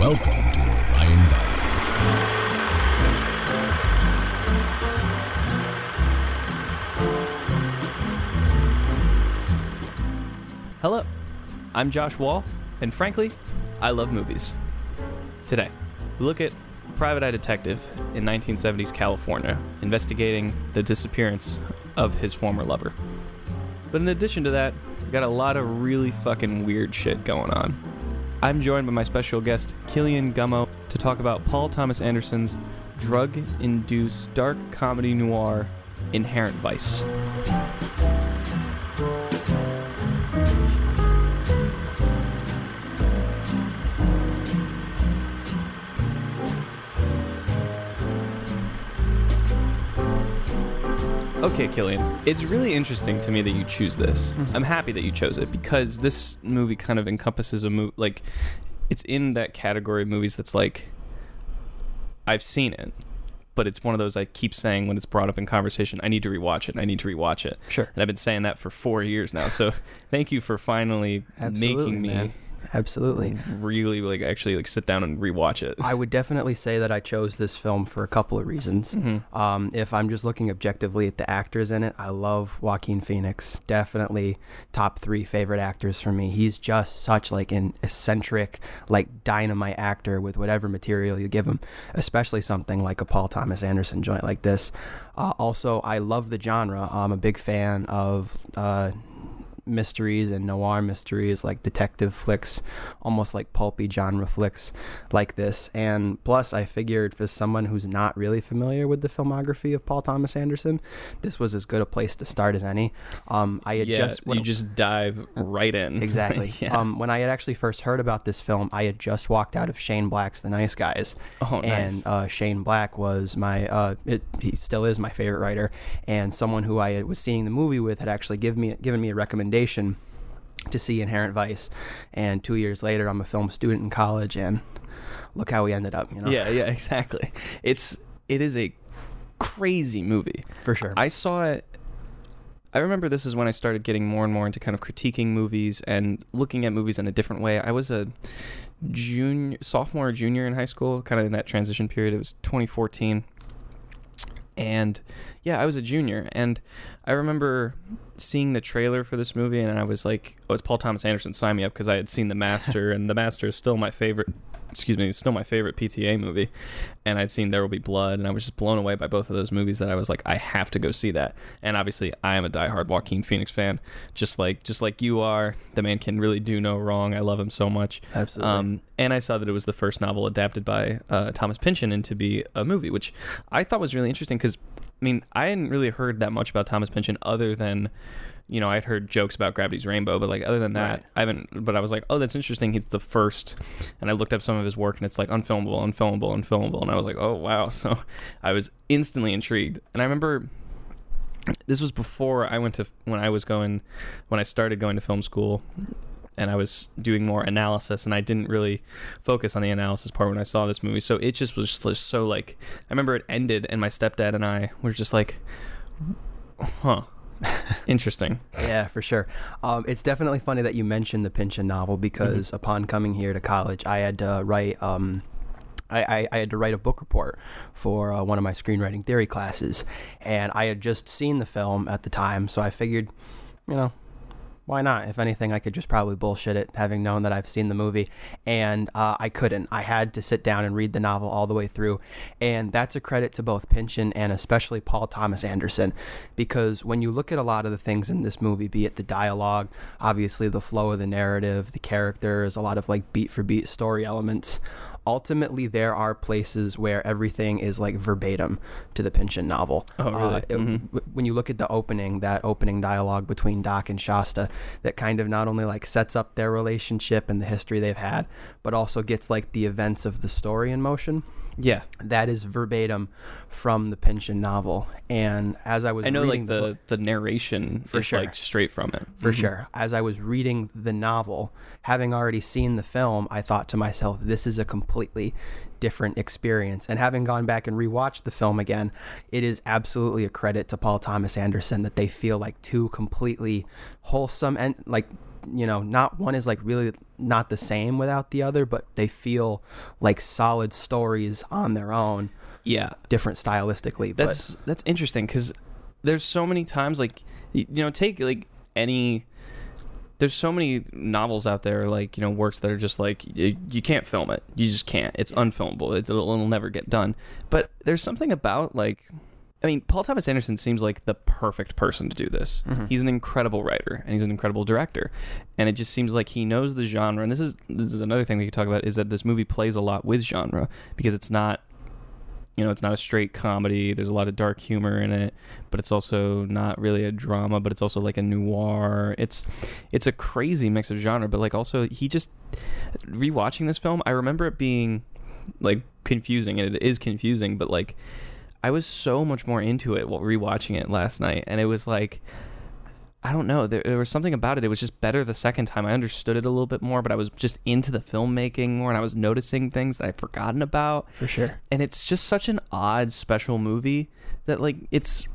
Welcome to Orion Valley. Hello, I'm Josh Wall, and frankly, I love movies. Today, we look at private eye detective in 1970s California investigating the disappearance of his former lover. But in addition to that, we got a lot of really fucking weird shit going on. I'm joined by my special guest, Killian Gummo, to talk about Paul Thomas Anderson's drug induced dark comedy noir, Inherent Vice. Okay, Killian. It's really interesting to me that you choose this. Mm-hmm. I'm happy that you chose it because this movie kind of encompasses a movie like it's in that category of movies that's like I've seen it, but it's one of those I keep saying when it's brought up in conversation, I need to rewatch it. I need to rewatch it. Sure. And I've been saying that for 4 years now. So, thank you for finally Absolutely, making me man. Absolutely. really like actually like sit down and rewatch it. I would definitely say that I chose this film for a couple of reasons. Mm-hmm. Um, if I'm just looking objectively at the actors in it, I love Joaquin Phoenix. Definitely top three favorite actors for me. He's just such like an eccentric, like dynamite actor with whatever material you give him, especially something like a Paul Thomas Anderson joint like this. Uh, also, I love the genre. I'm a big fan of. Uh, mysteries and noir mysteries like detective flicks almost like pulpy genre flicks like this and plus i figured for someone who's not really familiar with the filmography of paul thomas anderson this was as good a place to start as any um, i had yeah, just when- you just dive right in. Exactly. yeah. um, when I had actually first heard about this film, I had just walked out of Shane Black's The Nice Guys. Oh, nice. And uh, Shane Black was my, uh, it, he still is my favorite writer, and someone who I was seeing the movie with had actually given me given me a recommendation to see Inherent Vice. And two years later, I'm a film student in college, and look how we ended up. You know. Yeah, yeah, exactly. It's it is a crazy movie. For sure. I saw it I remember this is when I started getting more and more into kind of critiquing movies and looking at movies in a different way. I was a junior sophomore junior in high school, kind of in that transition period. It was 2014. And yeah, I was a junior and I remember seeing the trailer for this movie and I was like, "Oh, it's Paul Thomas Anderson, sign me up" because I had seen The Master and The Master is still my favorite excuse me, it's still my favorite PTA movie. And I'd seen There Will Be Blood, and I was just blown away by both of those movies that I was like, I have to go see that. And obviously, I am a diehard Joaquin Phoenix fan, just like just like you are. The man can really do no wrong. I love him so much. Absolutely. Um, and I saw that it was the first novel adapted by uh, Thomas Pynchon into be a movie, which I thought was really interesting because, I mean, I hadn't really heard that much about Thomas Pynchon other than you know, I'd heard jokes about Gravity's Rainbow, but like other than that, Right. I haven't. But I was like, oh, that's interesting. He's the first, and I looked up some of his work, and it's like unfilmable, unfilmable, unfilmable, and I was like, oh wow. So I was instantly intrigued, and I remember this was before I went to when I was going when I started going to film school. And I was doing more analysis, and I didn't really focus on the analysis part when I saw this movie. So it just was just so like I remember it ended, and my stepdad and I were just like, "Huh, interesting." Yeah, for sure. Um, it's definitely funny that you mentioned the Pynchon novel because Mm-hmm. upon coming here to college, I had to write. Um, I, I, I had to write a book report for uh, one of my screenwriting theory classes, and I had just seen the film at the time, so I figured, you know, why not? If anything, I could just probably bullshit it, having known that I've seen the movie. And uh, I couldn't. I had to sit down and read the novel all the way through. And that's a credit to both Pynchon and especially Paul Thomas Anderson. Because when you look at a lot of the things in this movie, be it the dialogue, obviously the flow of the narrative, the characters, a lot of like beat for beat story elements, ultimately there are places where everything is like verbatim to the Pynchon novel. Oh, really? Uh, it- Mhm. w- when you look at the opening, that opening dialogue between Doc and Shasta, that kind of not only like sets up their relationship and the history they've had, but also gets like the events of the story in motion. Yeah, That is verbatim from the Pynchon novel. And as I was I know reading like the book- the narration For sure. like straight from it. for Mhm. sure. As I was reading the novel, having already seen the film, I thought to myself, this is a completely different experience. And having gone back and rewatched the film again, it is absolutely a credit to Paul Thomas Anderson that they feel like two completely wholesome and like you know, not one is like really not the same without the other, but they feel like solid stories on their own, Yeah, different stylistically. that's that's interesting because there's so many times like you know take like any there's so many novels out there like you know works that are just like you, you can't film it. You just can't. It's unfilmable. It, it'll, it'll never get done. But there's something about like i mean paul thomas anderson seems like the perfect person to do this Mhm. he's an incredible writer and he's an incredible director and it just seems like he knows the genre and this is this is another thing we could talk about is that this movie plays a lot with genre because it's not you know, it's not a straight comedy. There's a lot of dark humor in it, but it's also not really a drama, but it's also like a noir. It's it's a crazy mix of genre, but like also he just rewatching this film, I remember it being like confusing and it is confusing, but like I was so much more into it while rewatching it last night and it was like I don't know. There, there was something about it. It was just better the second time. I understood it a little bit more, but I was just into the filmmaking more, and I was noticing things that I'd forgotten about for sure. and it's just such an odd special movie that like it's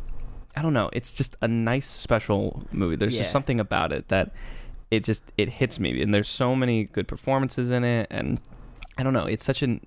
I don't know, it's just a nice special movie. There's Yeah. just something about it that it just it hits me and there's so many good performances in it and I don't know, it's such an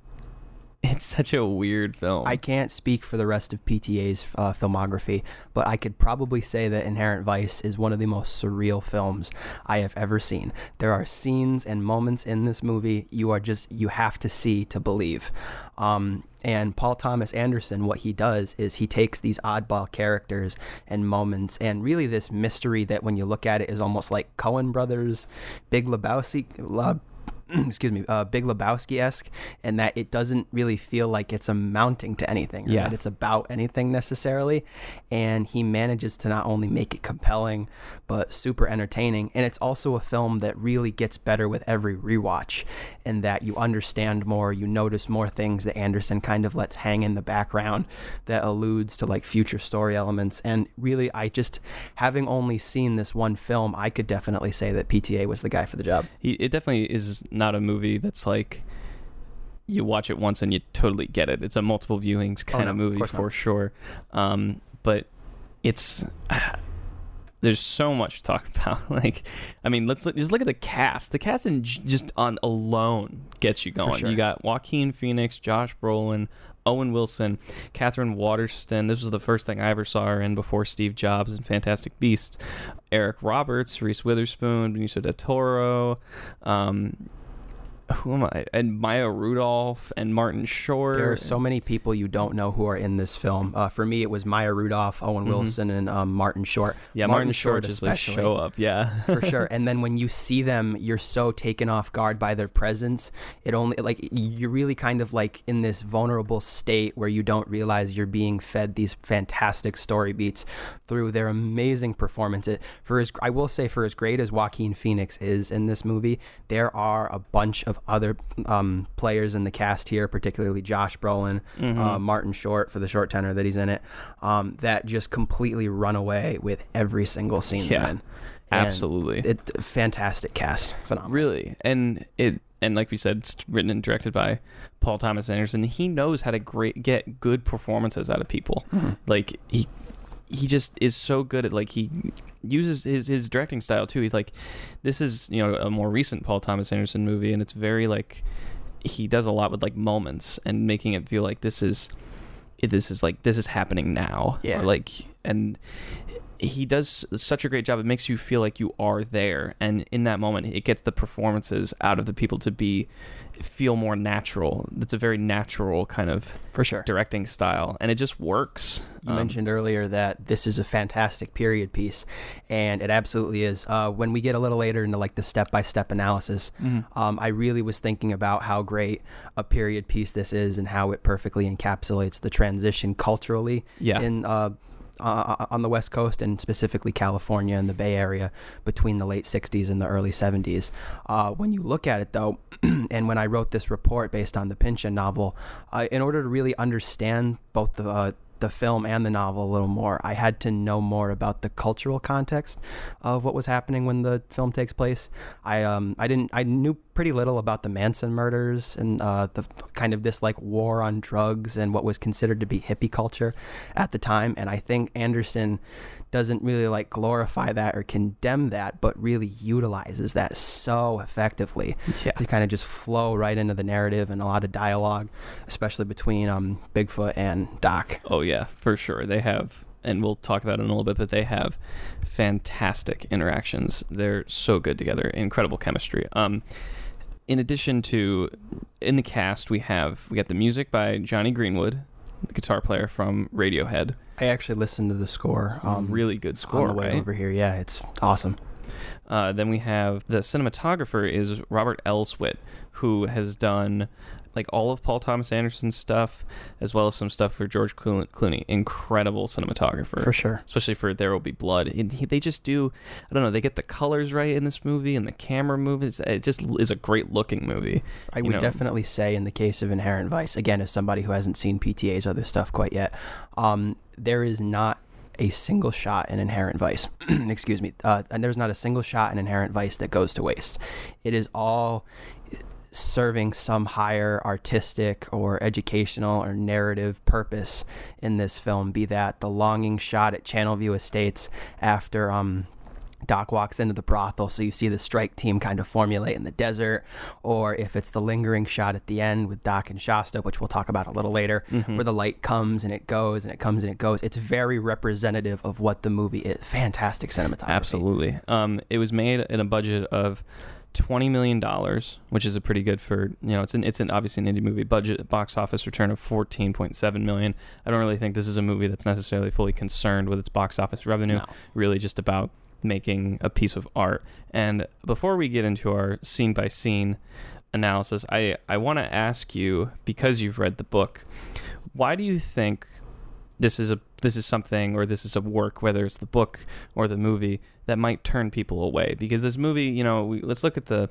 it's such a weird film. I can't speak for the rest of PTA's uh, filmography, but I could probably say that Inherent Vice is one of the most surreal films I have ever seen. There are scenes and moments in this movie you are just you have to see to believe. Um, and Paul Thomas Anderson, what he does is he takes these oddball characters and moments, and really this mystery that when you look at it is almost like Coen Brothers, Big Lebowski. Le- excuse me, uh, Big Lebowski esque, and that it doesn't really feel like it's amounting to anything, Yeah. that it's about anything necessarily. And he manages to not only make it compelling, but super entertaining. And it's also a film that really gets better with every rewatch, and that you understand more, you notice more things that Anderson kind of lets hang in the background that alludes to like future story elements. And really, I just, having only seen this one film, I could definitely say that PTA was the guy for the job. he, it definitely is not a movie that's like you watch it once and you totally get it. It's a multiple viewings kind no, of of movie not. for sure. Um, but it's there's so much to talk about. Like, I mean, let's look, just look at the cast. The cast in just on alone gets you going. sure. You got Joaquin Phoenix, Josh Brolin. Owen Wilson, Katherine Waterston. This was the first thing I ever saw her in before Steve Jobs and Fantastic Beasts. Eric Roberts, Reese Witherspoon, Benicio del Toro, um, who am I? And Maya Rudolph and Martin Short. There are so many people you don't know who are in this film. Uh, for me, it was Maya Rudolph, Owen Mhm. Wilson, and um, Martin Short. yeah, Martin, Short just like show up. Yeah, for sure. And then when you see them, you're so taken off guard by their presence. It only like you're really kind of like in this vulnerable state where you don't realize you're being fed these fantastic story beats through their amazing performances. For as I will say, for as great as Joaquin Phoenix is in this movie, there are a bunch of other um, players in the cast here, particularly Josh Brolin, Mm-hmm. uh, Martin Short for the short tenor that he's in it, um, that just completely run away with every single scene. Yeah. they're in. And absolutely. it fantastic cast, phenomenal. Really, and it and like we said, it's written and directed by Paul Thomas Anderson. He knows how to great get good performances out of people. Like he he just is so good at like he uses his his directing style too. He's like this is you know a more recent Paul Thomas Anderson movie, and it's very like he does a lot with like moments and making it feel like this is this is like this is happening now. Yeah. Or like and he does such a great job. It makes you feel like you are there, and in that moment, it gets the performances out of the people to be feel more natural. It's a very natural kind of For sure. directing style, and it just works. You Um, mentioned earlier that this is a fantastic period piece, and it absolutely is. Uh, when we get a little later into like the step-by-step analysis, Mm-hmm. um, I really was thinking about how great a period piece this is, and how it perfectly encapsulates the transition culturally Yeah. in uh, uh, on the West Coast and specifically California and the Bay Area between the late 60s and the early 70s. Uh, when you look at it, though, and when I wrote this report based on the Pynchon novel, uh, in order to really understand both the uh, the film and the novel a little more, I had to know more about the cultural context of what was happening when the film takes place. I um I didn't I knew pretty little about the Manson murders and uh, the kind of this like war on drugs and what was considered to be hippie culture at the time. And I think Anderson doesn't really like glorify that or condemn that, but really utilizes that so effectively Yeah. to kind of just flow right into the narrative and a lot of dialogue, especially between um, Bigfoot and Doc. Oh yeah, for sure. They have, and we'll talk about it in a little bit, but they have fantastic interactions. They're so good together, incredible chemistry. Um, in addition to, in the cast, we have we got the music by Jonny Greenwood, the guitar player from Radiohead. I actually listened to the score. Um, really good score, on the way right? over here. Yeah, it's awesome. Uh, then we have the cinematographer is Robert Elswit, who has done like all of Paul Thomas Anderson's stuff, as well as some stuff for George Clooney. Incredible cinematographer, For sure. especially for There Will Be Blood. He, they just do, I don't know, they get the colors right in this movie and the camera moves. It just is a great looking movie. I you would know. definitely say, in the case of Inherent Vice, again, as somebody who hasn't seen PTA's other stuff quite yet, um, there is not a single shot in Inherent Vice. excuse me. Uh, and there's not a single shot in Inherent Vice that goes to waste. It is all serving some higher artistic or educational or narrative purpose in this film be that the longing shot at channelview estates after um Doc walks into the brothel, so you see the strike team kind of formulate in the desert, or if it's the lingering shot at the end with Doc and Shasta, which we'll talk about a little later, where the light comes and it goes and it comes and it goes. It's very representative of what the movie is. Fantastic cinematography. Absolutely. Um, it was made in a budget of twenty million dollars, which is a pretty good for you know it's an it's an obviously an indie movie budget box office return of fourteen point seven million. I don't really think this is a movie that's necessarily fully concerned with its box office revenue. No. Really, just about making a piece of art. And before we get into our scene by scene analysis, I I want to ask you because you've read the book, why do you think this is a this is something or this is a work whether it's the book or the movie that might turn people away. Because this movie you know we, let's look at the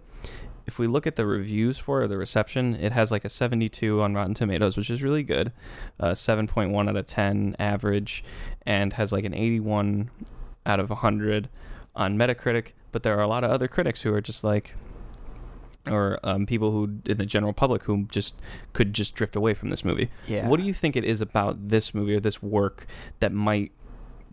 if we look at the reviews for the reception it has like a 72 on rotten tomatoes which is really good. Uh, 7.1 out of 10 average and has like an 81 out of 100 on metacritic. But there are a lot of other critics who are just like or um, people who in the general public who just could just drift away from this movie Yeah. what do you think it is about this movie or this work that might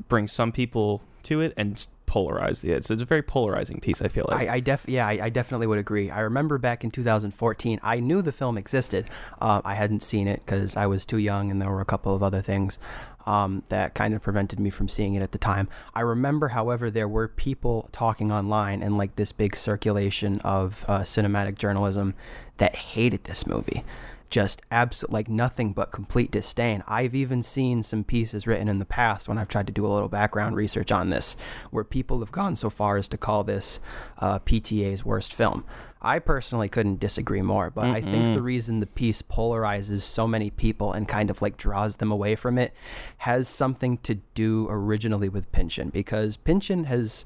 bring some people to it and polarize the it's, it's a very polarizing piece i feel like I, I def yeah, I, I definitely would agree. I remember back in 2014, I knew the film existed. Uh, I hadn't seen it because I was too young, and there were a couple of other things um, that kind of prevented me from seeing it at the time. I remember, however, there were people talking online and like this big circulation of uh, cinematic journalism that hated this movie just absolute like nothing but complete disdain. I've even seen some pieces written in the past when I've tried to do a little background research on this, where people have gone so far as to call this uh, PTA's worst film. I personally couldn't disagree more, but I think the reason the piece polarizes so many people and kind of like draws them away from it has something to do originally with Pynchon, because Pynchon has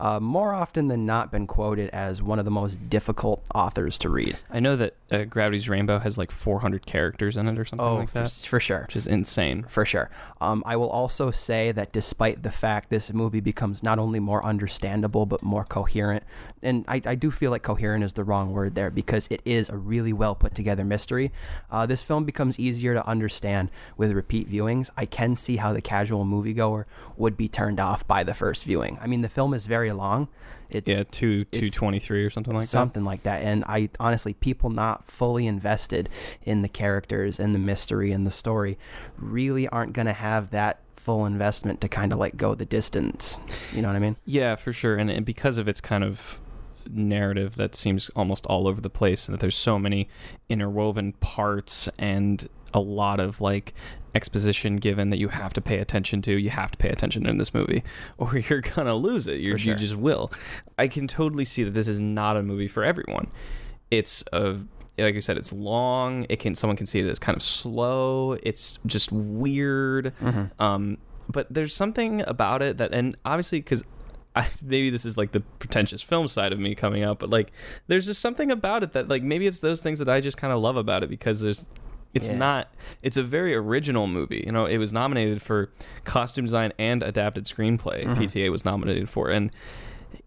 uh, more often than not been quoted as one of the most difficult authors to read. i know that uh, gravity's rainbow has like 400 characters in it or something Oh, like for, that for sure. which is insane for sure. Um, I will also say that despite the fact this movie becomes not only more understandable but more coherent, and I, I do feel like coherent is the wrong word there because it is a really well put together mystery. Uh, this film becomes easier to understand with repeat viewings. I can see how the casual moviegoer would be turned off by the first viewing. I mean, the film is very long. It's yeah two 223 or something like that. something like that. And I honestly, people not fully invested in the characters and the mystery and the story really aren't going to have that full investment to kind of like go the distance. You know what I mean? yeah for sure and, and because of its kind of narrative that seems almost all over the place and that there's so many interwoven parts and a lot of like exposition given that you have to pay attention to you have to pay attention in this movie or you're gonna lose it. You're, sure. you just will. I can totally see that this is not a movie for everyone. It's a like you said it's long. It can someone can see it as kind of slow. It's just weird. Um but there's something about it that and obviously because I, maybe this is like the pretentious film side of me coming out, but like there's just something about it that like maybe it's those things that I just kind of love about it because there's it's Yeah. not it's a very original movie. You know, it was nominated for costume design and adapted screenplay. Mm-hmm. PTA was nominated for and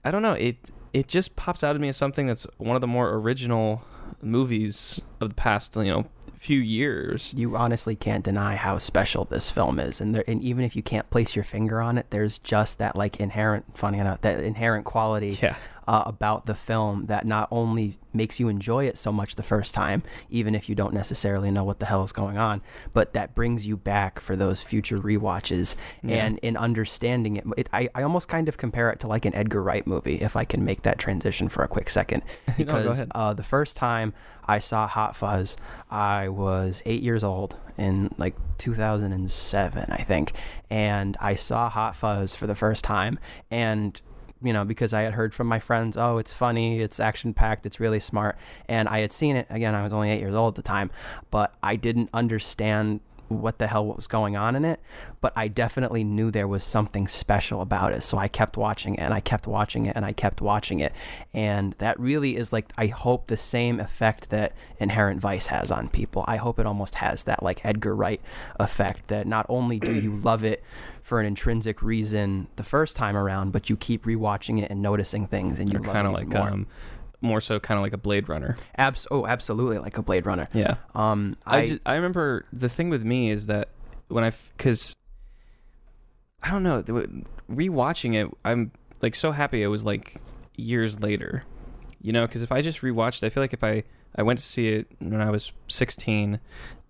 I don't know, it it just pops out at me as something that's one of the more original movies of the past, you know, few years. You honestly can't deny how special this film is, and there, and even if you can't place your finger on it, there's just that like inherent, funny enough, that inherent quality Yeah. Uh, about the film that not only makes you enjoy it so much the first time, even if you don't necessarily know what the hell is going on, but that brings you back for those future rewatches. Yeah. And in understanding it, it I, I almost kind of compare it to like an Edgar Wright movie, if I can make that transition for a quick second. Because ahead. uh, the first time I saw Hot Fuzz, I was eight years old in like 2007, I think. And I saw Hot Fuzz for the first time. And you know, because I had heard from my friends, oh, it's funny, it's action packed, it's really smart. And I had seen it, again, I was only eight years old at the time, but I didn't understand what the hell was going on in it. But I definitely knew there was something special about it. So I kept watching it and I kept watching it and I kept watching it. And that really is like, I hope the same effect that Inherent Vice has on people. I hope it almost has that like Edgar Wright effect that not only do you love it, for an intrinsic reason the first time around, but you keep rewatching it and noticing things, and you love kind it of like more. um, more so kind of like a Blade Runner. Abs- oh, absolutely, like a Blade Runner. Yeah. Um, I, I, just, I remember the thing with me is that when I because I don't know rewatching it I'm like so happy it was like years later you know because if I just rewatched it, I feel like if I I went to see it when I was 16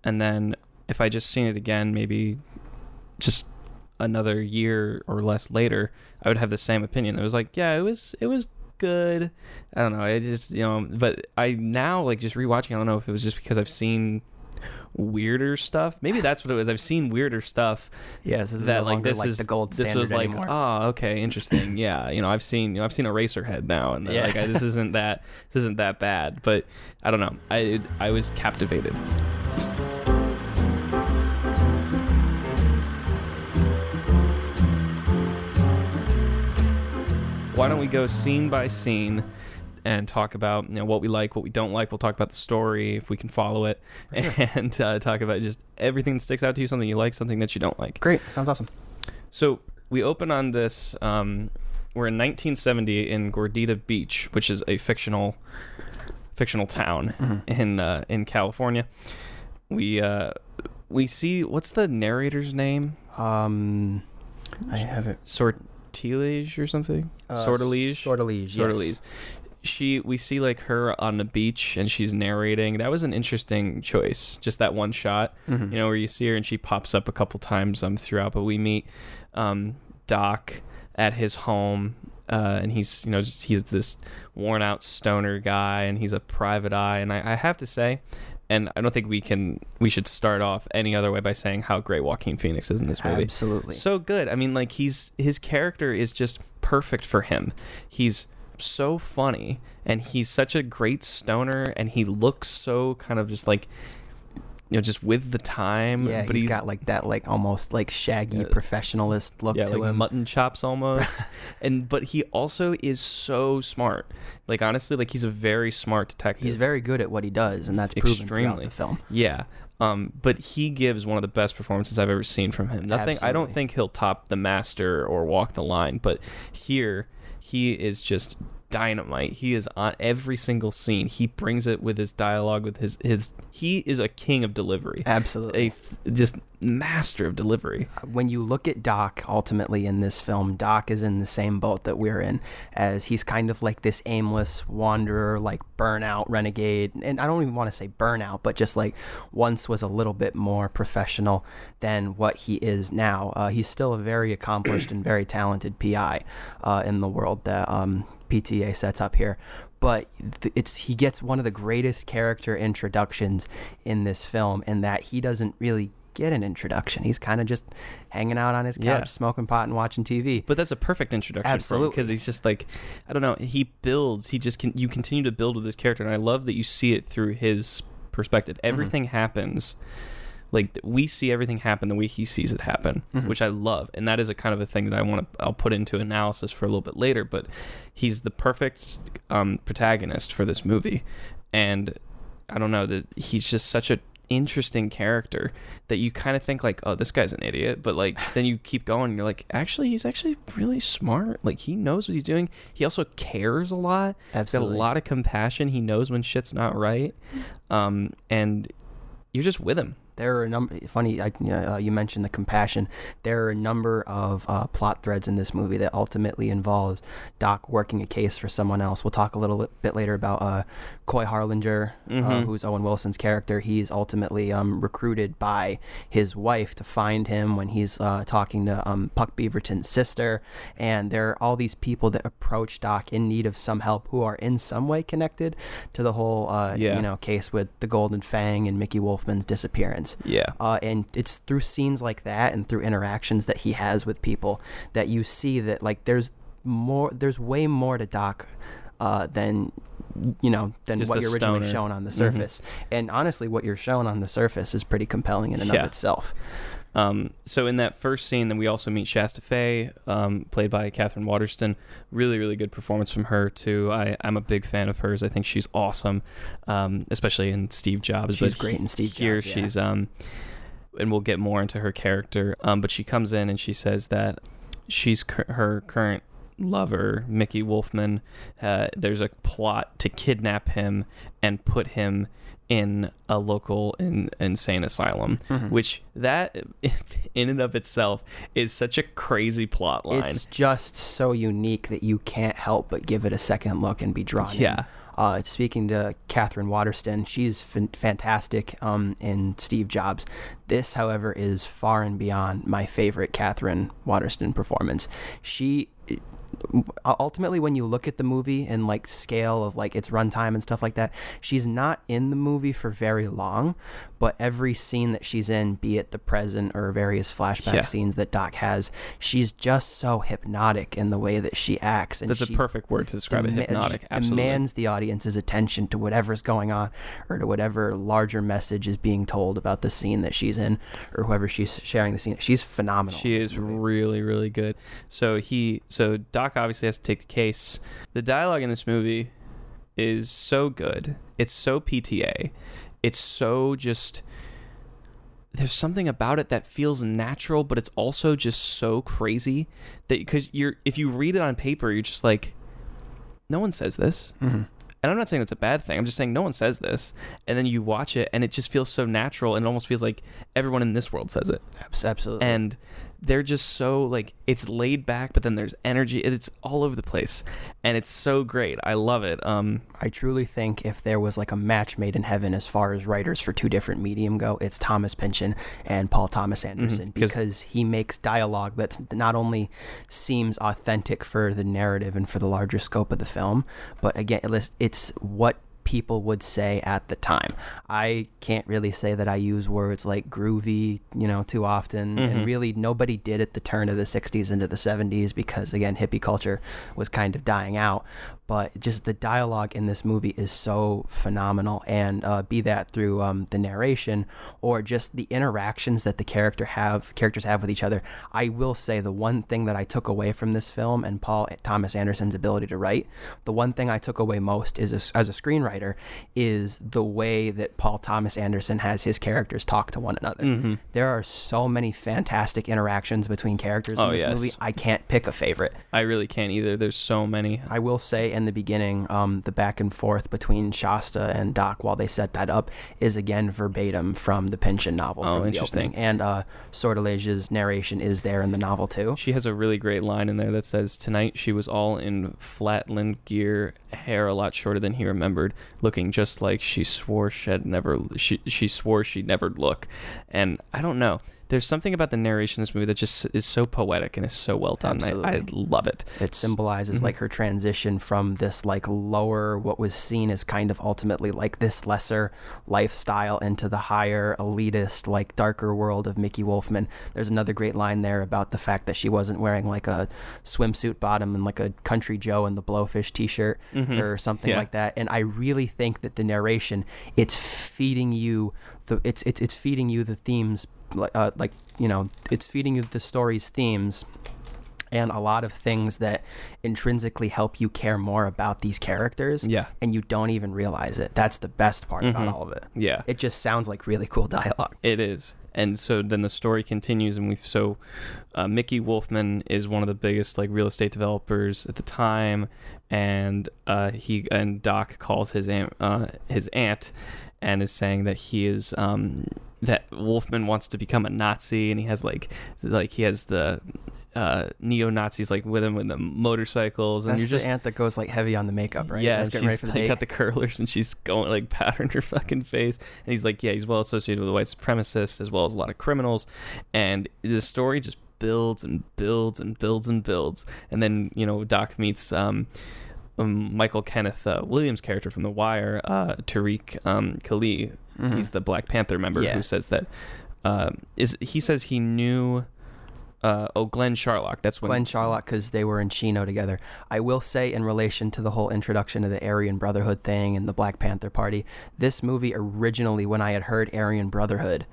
and then if I just seen it again maybe just another year or less later I would have the same opinion it was like yeah it was it was good I don't know I just you know but I now like just rewatching I don't know if it was just because I've seen weirder stuff. Maybe that's what it was. I've seen weirder stuff yes, this that no like this like is the gold This was like, anymore. oh, okay, interesting. yeah, you know, I've seen, you know, I've seen Eraserhead now, and Yeah. like, I, this isn't that, this isn't that bad. But I don't know. I I was captivated. Why don't we go scene by scene? And talk about you know what we like, what we don't like. We'll talk about the story if we can follow it, and uh, talk about just everything that sticks out to you, something you like, something that you don't like. Great, sounds awesome. So we open on this. Um, we're in 1970 in Gordita Beach, which is a fictional fictional town Mm-hmm. in uh, in California. We uh, we see what's the narrator's name? Um, I have it. Sortilege or something? Uh, Sortilege. Sortilege. Sortilege. Yes. She we see like her on the beach and she's narrating. That was an interesting choice. Just that one shot. Mhm. you know, where you see her and she pops up a couple times um throughout. But we meet um Doc at his home, uh, and he's you know just he's this worn out stoner guy, and he's a private eye. And I, I have to say, and I don't think we can we should start off any other way by saying how great Joaquin Phoenix is in this movie. Absolutely. So good. I mean, like he's his character is just perfect for him. He's so funny and he's such a great stoner and he looks so kind of just like you know just with the time yeah, but he's got like that, like almost like shaggy professionalist look yeah, to like him. mutton chops almost. and but he also is so smart. Like honestly, like he's a very smart detective. He's very good at what he does, and that's proven throughout Extremely. the film. Yeah. Um, but he gives one of the best performances I've ever seen from him. Nothing. I don't think he'll top the master or walk the line, but here he is just dynamite. He is on every single scene. He brings it with his dialogue, with his his. He is a king of delivery. Absolutely. A just master of delivery. when you look at Doc ultimately in this film, Doc is in the same boat that we're in, as he's kind of like this aimless wanderer, like burnout renegade. And I don't even want to say burnout, but just like once was a little bit more professional than what he is now. Uh, he's still a very accomplished and very talented PI uh, in the world that um, PTA sets up here. But th- it's he gets one of the greatest character introductions in this film, in that he doesn't really get an introduction. He's kind of just hanging out on his couch, Yeah. smoking pot, and watching TV. But that's a perfect introduction Absolutely. because he's just like I don't know. He builds. He just can. You continue to build with this character, and I love that you see it through his perspective. Mm-hmm. Everything happens. Like we see everything happen the way he sees it happen, Mhm. which I love, and that is a kind of a thing that I want to. I'll put into analysis for a little bit later, but he's the perfect um, protagonist for this movie, and I don't know that he's just such a interesting character that you kind of think like, oh, this guy's an idiot, but like then you keep going and you're like, actually, he's actually really smart. Like he knows what he's doing. He also cares a lot. He's got Absolutely. a lot of compassion. He knows when shit's not right. Um, and you're just with him. There are a number. Funny, I, uh, you mentioned the compassion. There are a number of uh, plot threads in this movie that ultimately involves Doc working a case for someone else. We'll talk a little bit later about uh, Coy Harlingen, uh, Mhm. who's Owen Wilson's character. He's ultimately um, recruited by his wife to find him when he's uh, talking to um, Puck Beaverton's sister. And there are all these people that approach Doc in need of some help who are in some way connected to the whole, uh, Yeah. you know, case with the Golden Fang and Mickey Wolfmann's disappearance. Yeah. Uh, and it's through scenes like that and through interactions that he has with people that you see that like there's more, there's way more to Doc uh, than you know than Just what you're originally stoner. shown on the Mhm. surface. And honestly, what you're shown on the surface is pretty compelling in and Yeah. of itself. Um, so in that first scene, then we also meet Shasta Fay, um, played by Katherine Waterston. Really, really good performance from her too. I, I'm a big fan of hers. I think she's awesome, um, especially in Steve Jobs. She's but great in Steve Here, Jobs, yeah. she's um, and we'll get more into her character. Um, but she comes in and she says that she's cur- her current lover, Mickey Wolfmann. Uh, there's a plot to kidnap him and put him in a local in, insane asylum Mhm. which that in and of itself is such a crazy plot line. It's just so unique that you can't help but give it a second look and be drawn in. Yeah. Uh, speaking to Katherine Waterston, she's fan- fantastic um, in Steve Jobs. This, however, is far and beyond my favorite Katherine Waterston performance. She ultimately when you look at the movie and like scale of like its runtime and stuff like that she's not in the movie for very long but every scene that she's in be it the present or various flashback Yeah. scenes that doc has she's just so hypnotic in the way that she acts and That's a perfect word to describe it. Hypnotic. Absolutely. demands the audience's attention to whatever's going on or to whatever larger message is being told about the scene that she's in or whoever she's sharing the scene she's phenomenal She is movie. really, really good. So he, so Doc obviously has to take the case. The dialogue in this movie is so good. It's so PTA. It's so just. There's something about it that feels natural, but it's also just so crazy that because you're if you read it on paper, you're just like, no one says this. Mhm. And I'm not saying that's a bad thing. I'm just saying no one says this. And then you watch it and it just feels so natural and it almost feels like everyone in this world says it absolutely and they're just so like it's laid back but then there's energy it's all over the place and it's so great. I love it. Um I truly think if there was like a match made in heaven as far as writers for two different medium go, it's Thomas Pynchon and Paul Thomas Anderson 'cause- because he makes dialogue that's not only seems authentic for the narrative and for the larger scope of the film, but again, it's what people would say at the time. I can't really say that I use words like groovy, you know, too often, Mhm. and really nobody did at the turn of the 60s into the 70s because again, hippie culture was kind of dying out but just the dialogue in this movie is so phenomenal. And uh, be that through um, the narration or just the interactions that the character have characters have with each other i will say the one thing that i took away from this film and paul thomas anderson's ability to write the one thing i took away most is as, as a screenwriter is the way that paul thomas anderson has his characters talk to one another. Mhm. there are so many fantastic interactions between characters Oh, in this yes. movie i can't pick a favorite. I really can't either. There's so many. I will say in the beginning, um, the back and forth between Shasta and Doc while they set that up is again verbatim from the Pynchon novel Oh, from the opening. And uh, Sortilege's narration is there in the novel too. she has a really great line in there that says tonight she was all in flatland gear hair a lot shorter than he remembered looking just like she swore she'd never she, she swore she'd never look and i don't know there's something about the narration in this movie that just is so poetic and is so well done I, I love it It symbolizes Mhm. like her transition from this like lower, what was seen as kind of ultimately like this lesser lifestyle into the higher elitist, like darker world of Mickey Wolfmann. There's another great line there about the fact that she wasn't wearing like a swimsuit bottom and like a country Joe and the blowfish t-shirt Mhm. or something Yeah. like that. And I really think that the narration, it's feeding you the it's it's it's feeding you the themes like uh, like you know it's feeding you the story's themes and a lot of things that intrinsically help you care more about these characters. Yeah. And you don't even realize it. That's the best part about Mhm. all of it. Yeah. It just sounds like really cool dialogue. It is. And so then the story continues, and we've so uh, Mickey Wolfmann is one of the biggest like real estate developers at the time, and uh, he and Doc calls his aunt, uh, his aunt, and is saying that he is um, that Wolfmann wants to become a Nazi, and he has like like he has the uh, neo Nazis like with him with the motorcycles, and That's you're the just aunt that goes like heavy on the makeup, right? yeah, getting ready for the like date. got the curlers and she's going like powdering her fucking face. And he's like, yeah, he's well associated with the white supremacists as well as a lot of criminals. And the story just builds and builds and builds and builds. And then you know Doc meets um, um Michael Kenneth uh, Williams' character from The Wire, uh, Tariq um, Khalil. Mhm. He's the Black Panther member Yeah. who says that uh, is he says he knew. Uh, oh, Glenn Charlock. That's when Glenn Charlotte because they were in Chino together. I will say, in relation to the whole introduction of the Aryan Brotherhood thing and the Black Panther Party, this movie originally, when I had heard Aryan Brotherhood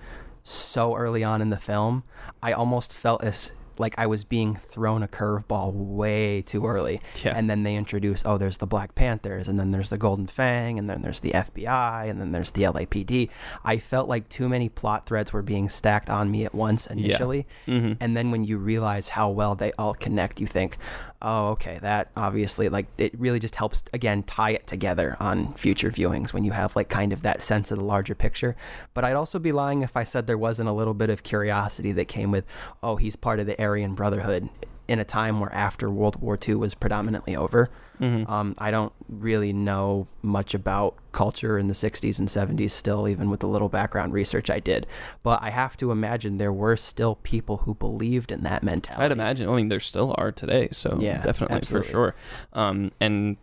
so early on in the film, I almost felt as like I was being thrown a curveball way too early. Yeah. And then they introduced, oh, there's the Black Panthers, and then there's the Golden Fang, and then there's the FBI, and then there's the LAPD. I felt like too many plot threads were being stacked on me at once initially. Mhm. And then when you realize how well they all connect, you think, oh, okay, that obviously, like, it really just helps, again, tie it together on future viewings when you have, like, kind of that sense of the larger picture. But I'd also be lying if I said there wasn't a little bit of curiosity that came with, oh, he's part of the Aryan Brotherhood in a time where after World War II was predominantly over. Mhm. Um, I don't really know much about culture in the 60s and 70s still, even with the little background research I did. But I have to imagine there were still people who believed in that mentality. I'd imagine. I mean, there still are today, so Yeah, definitely absolutely. for sure. Um, and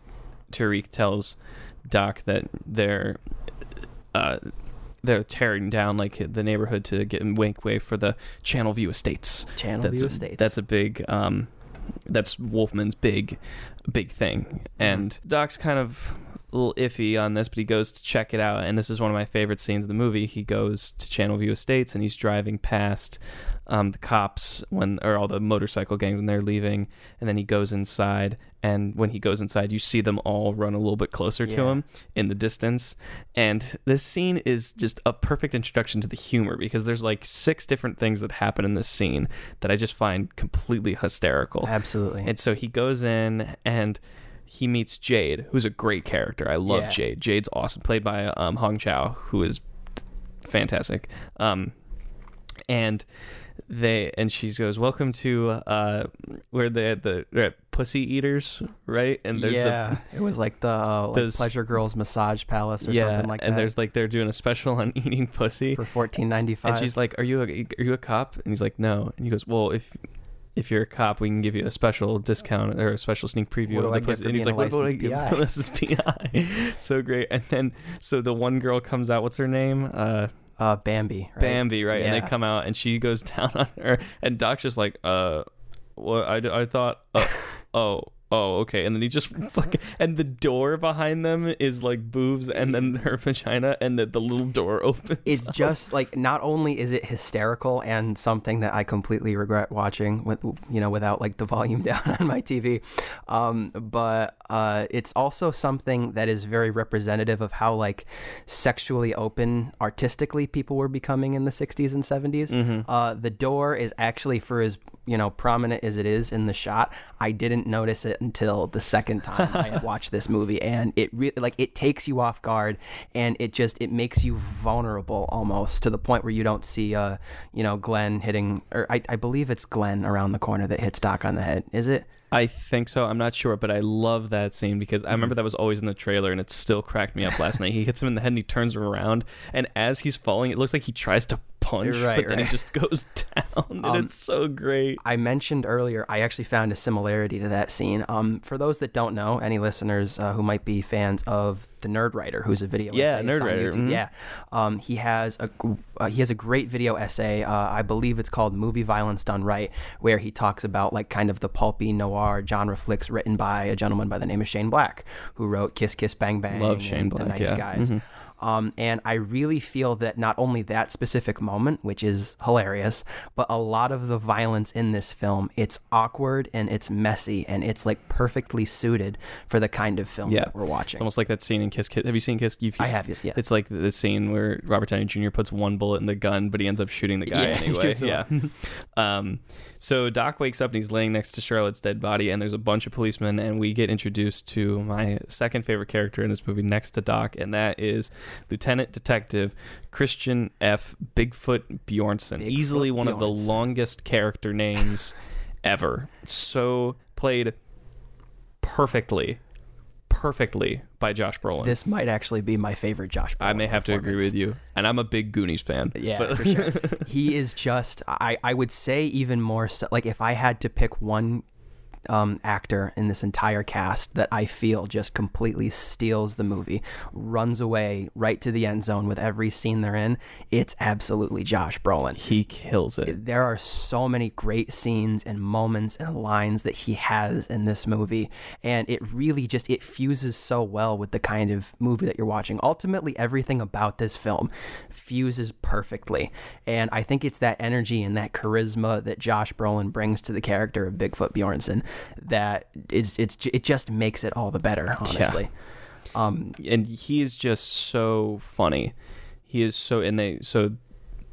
Tariq tells Doc that they're uh, they're tearing down like the neighborhood to get make way for the Channel View Estates. Channel that's View a, Estates. That's a big. Um, that's Wolfmann's big, big thing. And Doc's kind of a little iffy on this, but he goes to check it out. And this is one of my favorite scenes of the movie. He goes to Channel View Estates and he's driving past um, the cops when, or all the motorcycle gang when they're leaving. And then he goes inside. And when he goes inside, you see them all run a little bit closer to him in the distance. And this scene is just a perfect introduction to the humor because there's like six different things that happen in this scene that I just find completely hysterical. Absolutely. And so he goes in and he meets Jade, who's a great character. I love Yeah. Jade. Jade's awesome, played by um, Hong Chau, who is fantastic. Um, and they and she goes, "Welcome to uh, where the the at Pussy Eaters, right?" And there's yeah, it was like the uh, like Pleasure Girls Massage Palace or yeah, something like and that. And there's like they're doing a special on eating pussy. for fourteen ninety five. And she's like, "Are you a are you a cop?" And he's like, "No." And he goes, "Well, if if you're a cop, we can give you a special discount or a special sneak preview of the pussy." And he's like, "What do I licensed get?" PI? This is PI. so great. And then so the one girl comes out. What's her name? Uh, uh, Bambi. Right? Bambi, right? And they come out, and she goes down on her, and Doc's just like, "Uh, what? I, I thought, uh, oh." Oh, okay. And then he just fucking and the door behind them is like boobs and then her vagina and the, the little door opens. It's up. just like not only is it hysterical and something that I completely regret watching with you know without like the volume down on my TV, um, but uh, it's also something that is very representative of how like sexually open artistically people were becoming in the 60s and 70s. Mm-hmm. Uh, the door is actually for as you know prominent as it is in the shot. I didn't notice it until the second time I watched this movie, and it really like it takes you off guard, and it just it makes you vulnerable almost to the point where you don't see uh you know Glenn hitting or I, I believe it's Glenn around the corner that hits Doc on the head. Is it? I think so. I'm not sure, but I love that scene because I Mm-hmm. remember that was always in the trailer and it still cracked me up last night. He hits him in the head and he turns him around, and as he's falling, it looks like he tries to punch, Right, but then right. it just goes down, and Um, it's so great. I mentioned earlier, I actually found a similarity to that scene. Um, for those that don't know, any listeners uh, who might be fans of the Nerd Writer, who's a video Yeah, essayist Nerd on Writer, mhm. Yeah, um, he has a uh, he has a great video essay. Uh, I believe it's called "Movie Violence Done Right," where he talks about like kind of the pulpy noir genre flicks written by a gentleman by the name of Shane Black, who wrote Kiss Kiss Bang Bang, Love Shane Black, The Nice yeah. Guys. Mhm. Um, and I really feel that not only that specific moment, which is hilarious, but a lot of the violence in this film, it's awkward and it's messy and it's like perfectly suited for the kind of film Yeah. that we're watching. It's almost like that scene in Kiss Kiss. Have you seen Kiss? You've, I have, yes, yeah. It's like the scene where Robert Downey Jr. puts one bullet in the gun, but he ends up shooting the guy Yeah, anyway. yeah. um, so Doc wakes up and he's laying next to Charlotte's dead body, and there's a bunch of policemen, and we get introduced to my second favorite character in this movie next to Doc, and that is Lieutenant Detective Christian F. Bigfoot Bjornsen. Bigfoot Easily one of the longest character names ever. So played perfectly, perfectly by Josh Brolin. this might actually be my favorite Josh. Brolin I may have to agree with you, and I'm a big Goonies fan. Yeah, but- for sure. He is just I I would say even more so like if I had to pick one um, actor in this entire cast that I feel just completely steals the movie, runs away right to the end zone with every scene they're in, it's absolutely Josh Brolin. he kills it. There are so many great scenes and moments and lines that he has in this movie and it really just it fuses so well with the kind of movie that you're watching. Ultimately everything about this film fuses perfectly and I think it's that energy and that charisma that Josh Brolin brings to the character of Bigfoot Bjornsen that is it's it just makes it all the better honestly. Um and he is just so funny. He is so and they so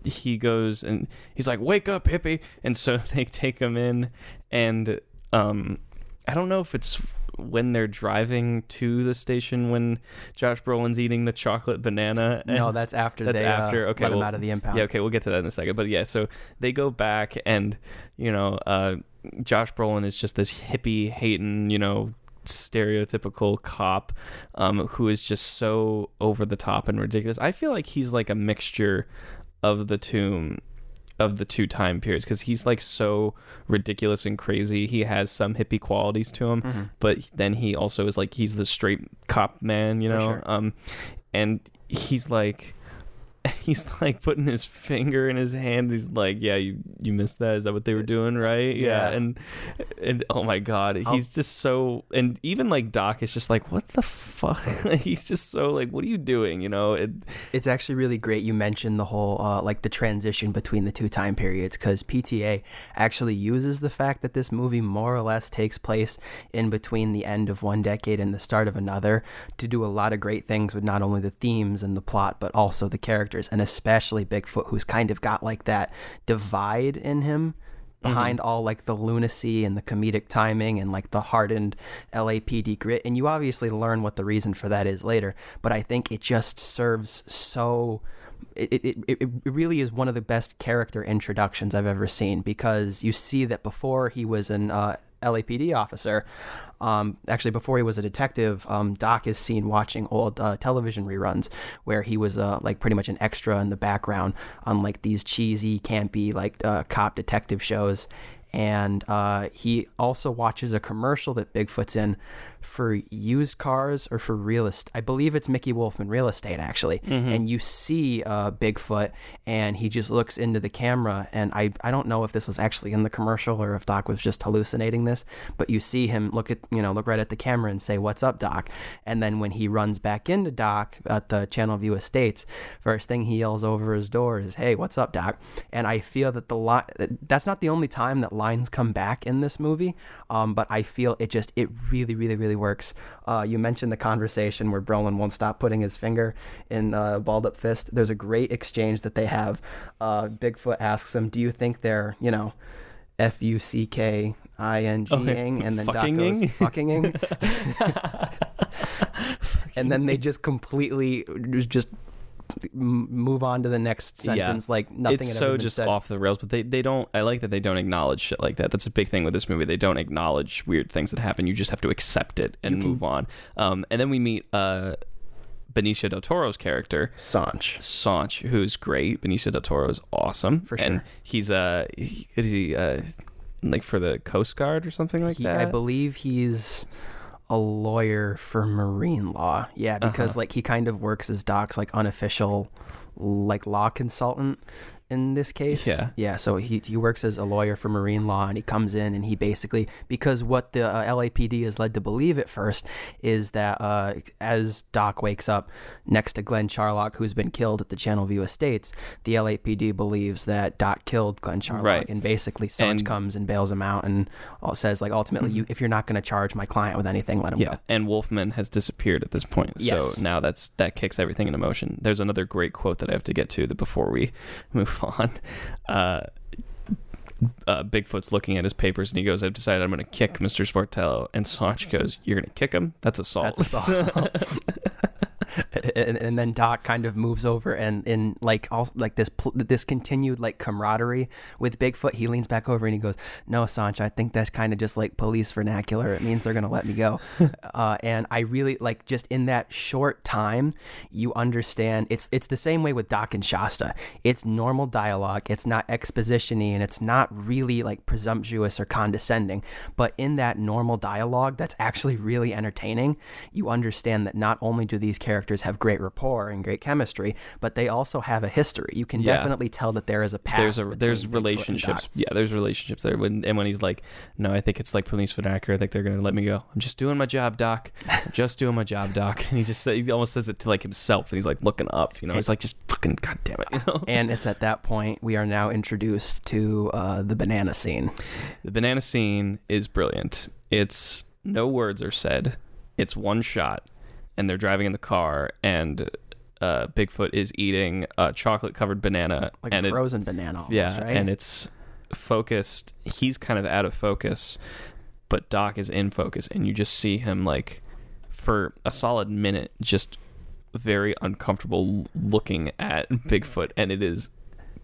he goes and he's like, "Wake up, hippie!" And so they take him in, and um, I don't know if it's when they're driving to the station when Josh Brolin's eating the chocolate banana. no, that's after that's they after. uh, okay, let him well, out of the impound. Yeah, okay, we'll get to that in a second. But yeah, so they go back, and you know, uh, Josh Brolin is just this hippie hating, you know, stereotypical cop um, who is just so over the top and ridiculous. I feel like he's like a mixture of the two of the two time periods because he's like so ridiculous and crazy. He has some hippie qualities to him, Mm-hmm. but then he also is like he's the straight cop man, you know. sure. Um, and he's like he's like putting his finger in his hand. He's like, "Yeah, you you missed that. Is that what they were doing, right? Yeah." Yeah. And and oh my god, I'll- he's just so. And even like Doc is just like, "What the fuck?" he's just so like, "What are you doing?" You know? It, It's actually really great you mentioned the whole uh, like the transition between the two time periods because PTA actually uses the fact that this movie more or less takes place in between the end of one decade and the start of another to do a lot of great things with not only the themes and the plot but also the characters and especially Bigfoot who's kind of got like that divide in him behind all like the lunacy and the comedic timing and like the hardened LAPD grit. And you obviously learn what the reason for that is later, but I think it just serves so. It, it, it, it really is one of the best character introductions I've ever seen because you see that before he was an uh, LAPD officer, um, actually before he was a detective, um, Doc is seen watching old uh, television reruns where he was uh, like pretty much an extra in the background on like these cheesy, campy like uh, cop detective shows. And uh, he also watches a commercial that Bigfoot's in for used cars or for real estate. I believe it's Mickey Wolfmann Real Estate actually. And you see uh, Bigfoot, and he just looks into the camera. And I I don't know if this was actually in the commercial or if Doc was just hallucinating this, but you see him look at you know look right at the camera and say, "What's up, Doc?" And then when he runs back into Doc at the Channel View Estates, first thing he yells over his door is, "Hey, what's up, Doc?" And I feel that the line that's not the only time that lines come back in this movie, um, but I feel it just it really really really works. Uh, you mentioned the conversation where Brolin won't stop putting his finger in uh, balled up fist. There's a great exchange that they have. Uh, Bigfoot asks him, "Do you think they're you know?" F U C K I N G Oh, ing and then Doc goes Fuckinging? and then they just completely just move on to the next Yeah. sentence like nothing it's had so ever just said. off the rails but they, they don't i like that they don't acknowledge shit like that that's a big thing with this movie they don't acknowledge weird things that happen you just have to accept it and can- move on um, and then we meet uh, benicio del toro's character Sanch. Sanch, who's great. Benicio del Toro is awesome For and sure. he's uh, he, is he uh, like for the Coast Guard or something like He, that? I believe he's a lawyer for marine law. Yeah, because Uh-huh. like he kind of works as Doc's like unofficial like law consultant in this case. Yeah. Yeah. So he, he works as a lawyer for marine law and he comes in and he basically, because what the uh, LAPD is led to believe at first is that uh, as Doc wakes up next to Glenn Charlock, who's been killed at the Channel View Estates, the LAPD believes that Doc killed Glenn Charlock. Right. And basically, Sarge And- comes and bails him out and all says, like, ultimately, you, if you're not going to charge my client with anything, let him Yeah, go. and Wolfmann has disappeared at this point. Yes. So now that's that kicks everything into motion. There's another great quote that I have to get to the before we move on. Uh, uh, Bigfoot's looking at his papers and he goes, "I've decided I'm going to kick Mr. Sportello." And Sanch goes, "You're going to kick him? That's assault." That's assault. and, and then Doc kind of moves over and in like all like this pl- this continued like camaraderie with Bigfoot. He leans back over and he goes, "No, Sanch, I think that's kind of just like police vernacular. It means they're gonna let me go." uh, and I really like just in that short time, you understand. It's it's the same way with Doc and Shasta. It's normal dialogue. It's not expositiony and it's not really like presumptuous or condescending. But in that normal dialogue, that's actually really entertaining. You understand that not only do these characters have great rapport and great chemistry, but they also have a history. You can Yeah. definitely tell that there is a past. there's a there's Bigfoot relationships. Yeah, there's relationships there. When and when he's like, "No, I think it's like police vernacular. I think they're going to let me go. I'm just doing my job, Doc. I'm just doing my job, Doc." And he just he almost says it to like himself, and he's like looking up. You know, he's like, "Just fucking goddamn it," you know. And it's at that point we are now introduced to uh, the banana scene. The banana scene is brilliant. It's no words are said. It's one shot, and they're driving in the car, and uh, Bigfoot is eating a chocolate covered banana, Like and a it, frozen banana, almost, yeah, right? and it's focused. He's kind of out of focus, but Doc is in focus, and you just see him like for a solid minute, just very uncomfortable looking at Bigfoot, and it is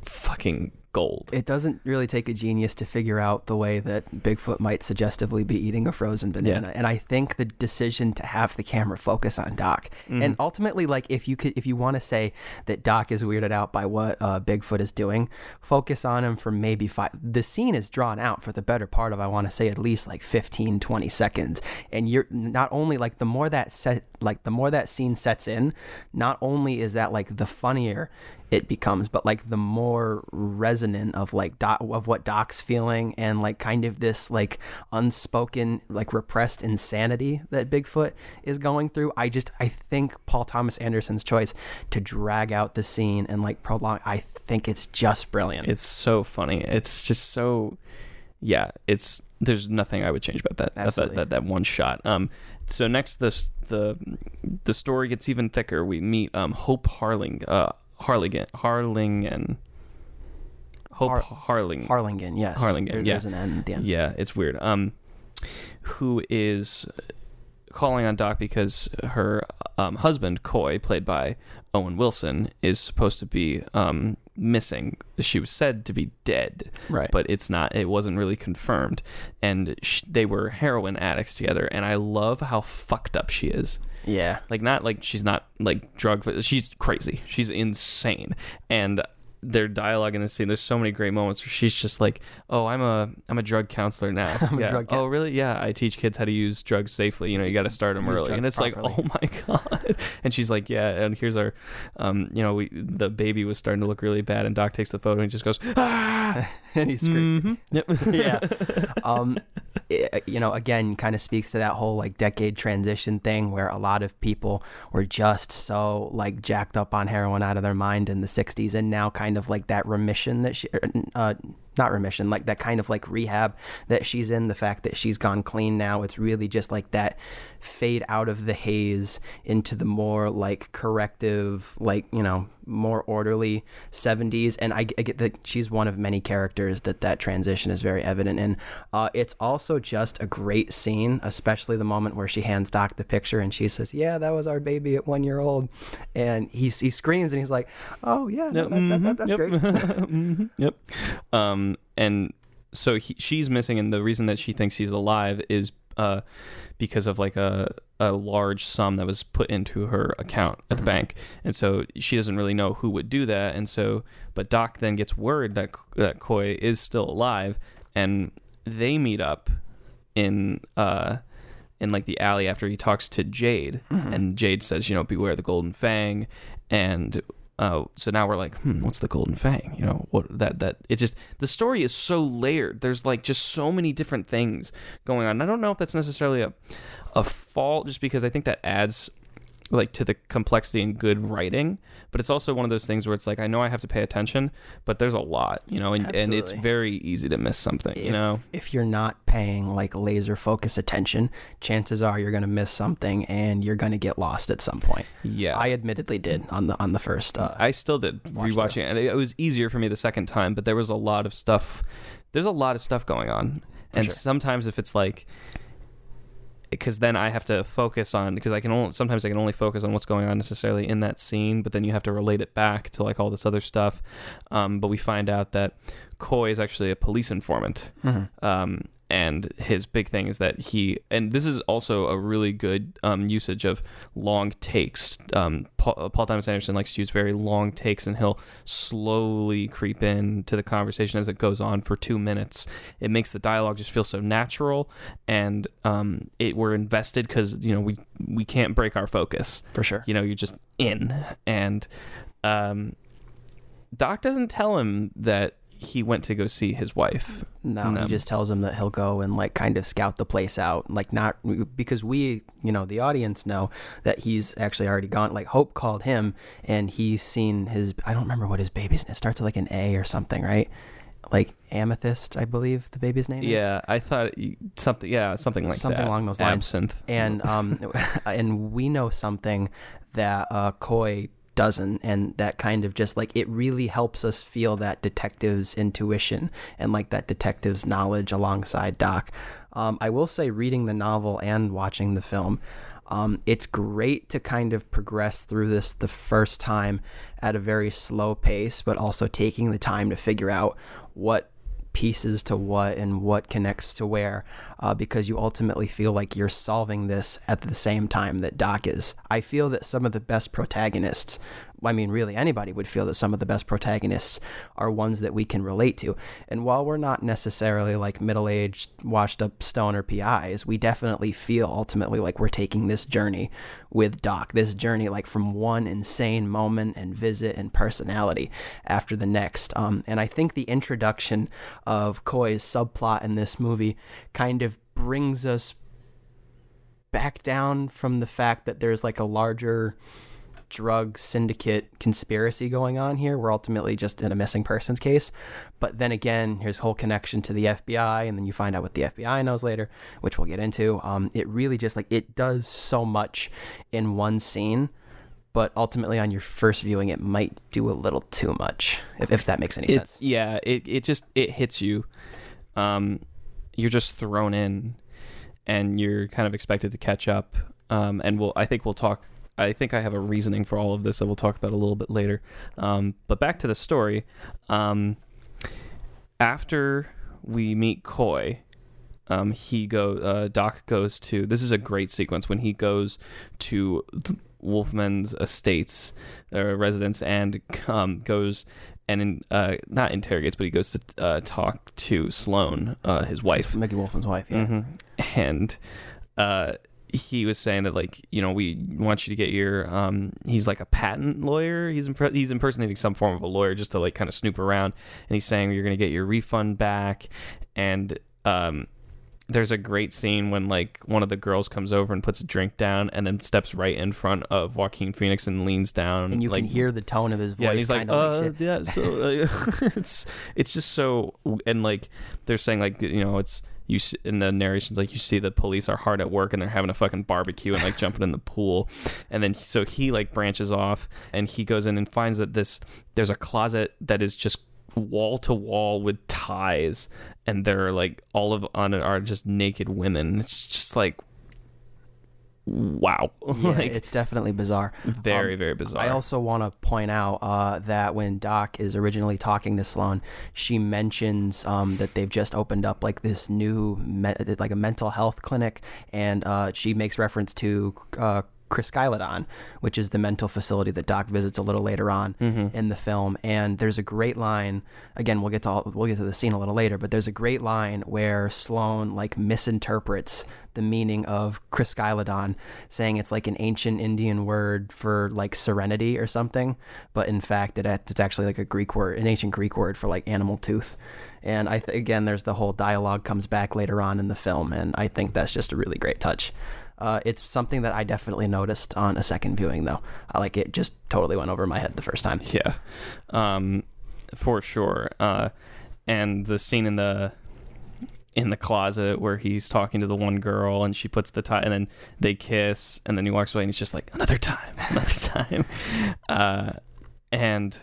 fucking gold. it doesn't really take a genius to figure out the way that Bigfoot might suggestively be eating a frozen banana. And I think the decision to have the camera focus on Doc, Mm-hmm. and ultimately, like if you could, if you want to say that Doc is weirded out by what uh, Bigfoot is doing, focus on him for maybe five. The scene is drawn out for the better part of I want to say at least like 15, 20 seconds, and you're not only like the more that set, like the more that scene sets in, not only is that like the funnier it becomes, but like the more resonant of like Doc, of what Doc's feeling and like kind of this like unspoken like repressed insanity that Bigfoot is going through. I just I think Paul Thomas Anderson's choice to drag out the scene and like prolong. I think it's just brilliant. It's so funny. It's just so yeah, it's there's nothing I would change about that. That, Absolutely. that, that one shot. Um so next this the the story gets even thicker. We meet um Hope Harling uh Harligan Harlingen Hope Har- Harling Harlingen, yes. Harlingen, There- yeah. There's an N at the end. Yeah, it's weird. Um, who is calling on Doc because her um, husband Coy, played by Owen Wilson, is supposed to be um, missing. She was said to be dead, Right. but it's not. It wasn't really confirmed, and sh- they were heroin addicts together. And I love how fucked up she is. Yeah. Like not like she's not like drug. She's crazy. She's insane. And their dialogue in this scene, there's so many great moments where she's just like, "Oh, I'm a I'm a drug counselor now. I'm a yeah. drug oh, really? Yeah, I teach kids how to use drugs safely. You know, you got to start them Use early." And it's properly. like, "Oh my god!" And she's like, "Yeah." And here's our, um, you know, we the baby was starting to look really bad, and Doc takes the photo and he just goes, "Ah." and he screams. Mhm. Yep. yeah. Um, you know, again, kind of speaks to that whole like decade transition thing where a lot of people were just so like jacked up on heroin out of their mind in the 60s and now kind of like that remission that she, uh, not remission, like that kind of like rehab that she's in, the fact that she's gone clean now, it's really just like that fade out of the haze into the more like corrective, like, you know, more orderly 70s. And I, I get that she's one of many characters that that transition is very evident in. Uh, it's also just a great scene, especially the moment where she hands Doc the picture and she says, Yeah, that was our baby at one year old. And he, he screams and he's like, Oh, yeah, no, Yep, that, that, that, that's mhm, great. yep. Mhm, yep. Um, and so he, she's missing, and the reason that she thinks he's alive is uh, because of like a a large sum that was put into her account at the bank, and so she doesn't really know who would do that, and so but Doc then gets word that that Coy is still alive, and they meet up in uh in like the alley after he talks to Jade, and Jade says, you know, beware the golden fang, and uh, so now we're like, hmm, what's the Golden Fang? You know, what that that it just the story is so layered. There's like just so many different things going on. And I don't know if that's necessarily a a fault, just because I think that adds like to the complexity and good writing but it's also one of those things where it's like i know i have to pay attention but there's a lot you know and, and it's very easy to miss something you know if you're not paying like laser focus attention, chances are you're going to miss something and you're going to get lost at some point. yeah I admittedly did on the on the first. Uh, I still did rewatching it, and it, it was easier for me the second time. But there was a lot of stuff. There's a lot of stuff going on, and sure. sometimes if it's like, because then I have to focus on because I can only sometimes I can only focus on what's going on necessarily in that scene, but then you have to relate it back to like all this other stuff. Um, but we find out that Coy is actually a police informant. mhm. Um, and his big thing is that he, and this is also a really good um, usage of long takes. Um, Paul, Paul Thomas Anderson likes to use very long takes, and he'll slowly creep in to the conversation as it goes on for two minutes. It makes the dialogue just feel so natural, and um, it we're invested because you know we we can't break our focus For sure. you know you're just in and um doc doesn't tell him that he went to go see his wife No, he just tells him that he'll go and like kind of scout the place out, like not because we, you know, the audience know that he's actually already gone. Like Hope called him, and he's seen his. I don't remember what his baby's. It starts with like an A or something, right? Like Amethyst, I believe the baby's name is. yeah i thought something yeah something like that. Something that along those lines. absinthe and um and we know something that uh Coy doesn't and that kind of just like it really helps us feel that detective's intuition and like that detective's knowledge alongside Doc. Um, I will say reading the novel and watching the film um, it's great to kind of progress through this the first time at a very slow pace, but also taking the time to figure out what pieces to what and what connects to where uh, because you ultimately feel like you're solving this at the same time that Doc is. I feel that some of the best protagonists, I mean, really anybody would feel that some of the best protagonists are ones that we can relate to. And while we're not necessarily like middle aged, washed up stoner PIs, we definitely feel ultimately like we're taking this journey with Doc, this journey like from one insane moment and visit and personality after the next. Um, and I think the introduction of Coy's subplot in this movie kind of brings us back down from the fact that there's like a larger drug syndicate conspiracy going on here. We're ultimately just in a missing persons case. But then again, here's whole connection to the FBI, and then you find out what the FBI knows later, which we'll get into. Um, it really just like it does so much in one scene. But ultimately, on your first viewing, it might do a little too much, if, if that makes any it's sense. yeah it, it just it hits you um you're just thrown in and you're kind of expected to catch up um and we'll i think we'll talk i think i have a reasoning for all of this that we'll talk about a little bit later. Um but back to the story. Um after we meet coy um, he go uh, Doc goes to this is a great sequence when he goes to Wolfmann's estates uh, residence and um, goes and in, uh, not interrogates but he goes to uh, talk to Sloane uh, his wife. Mickey Wolfmann's wife, yeah. hmm and uh, he was saying that like you know we want you to get your um he's like a patent lawyer. He's impre- he's impersonating some form of a lawyer just to like kind of snoop around. And he's saying you're gonna get your refund back. And um there's a great scene when like one of the girls comes over and puts a drink down and then steps right in front of Joaquin Phoenix and leans down And you like, can hear the tone of his voice yeah, he's like, uh, like yeah, so uh, it's it's just so, and like they're saying like you know it's you s- in the narrations like you see the police are hard at work and they're having a fucking barbecue and like jumping in the pool, and then so he like branches off and he goes in and finds that this there's a closet that is just wall to wall with ties and they're like all of on it are just naked women. It's just like wow, Yeah, like it's definitely bizarre. very Um, very bizarre. I also want to point out uh, that when Doc is originally talking to Sloane, she mentions um, that they've just opened up like this new, me- like a mental health clinic, and uh, she makes reference to uh, Chryskylodon, which is the mental facility that Doc visits a little later on Mm-hmm. in the film. And there's a great line. Again, we'll get to all, we'll get to the scene a little later, but there's a great line where Sloane like misinterprets the meaning of Chryskylodon, saying it's like an ancient Indian word for like serenity or something, but in fact it, it's actually like a Greek word, an ancient Greek word for like animal tooth. And I th- again, there's the whole dialogue comes back later on in the film, and I think that's just a really great touch. Uh, it's something that I definitely noticed on a second viewing, though. I like it; just totally went over my head the first time. Yeah, um, for sure. Uh, and the scene in the in the closet where he's talking to the one girl and she puts the tie and then they kiss and then he walks away and he's just like another time, another time. Uh, and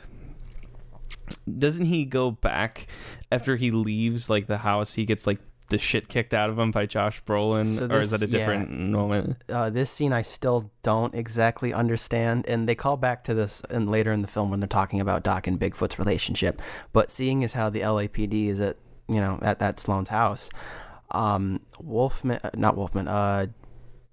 doesn't he go back after he leaves like the house? He gets like the shit kicked out of him by Josh Brolin, So or is that a different moment? Uh, this scene I still don't exactly understand, and they call back to this and later in the film when they're talking about Doc and Bigfoot's relationship. But seeing as how the LAPD is at you know at that Sloane's house, um, Wolfmann, uh, not Wolfmann, uh,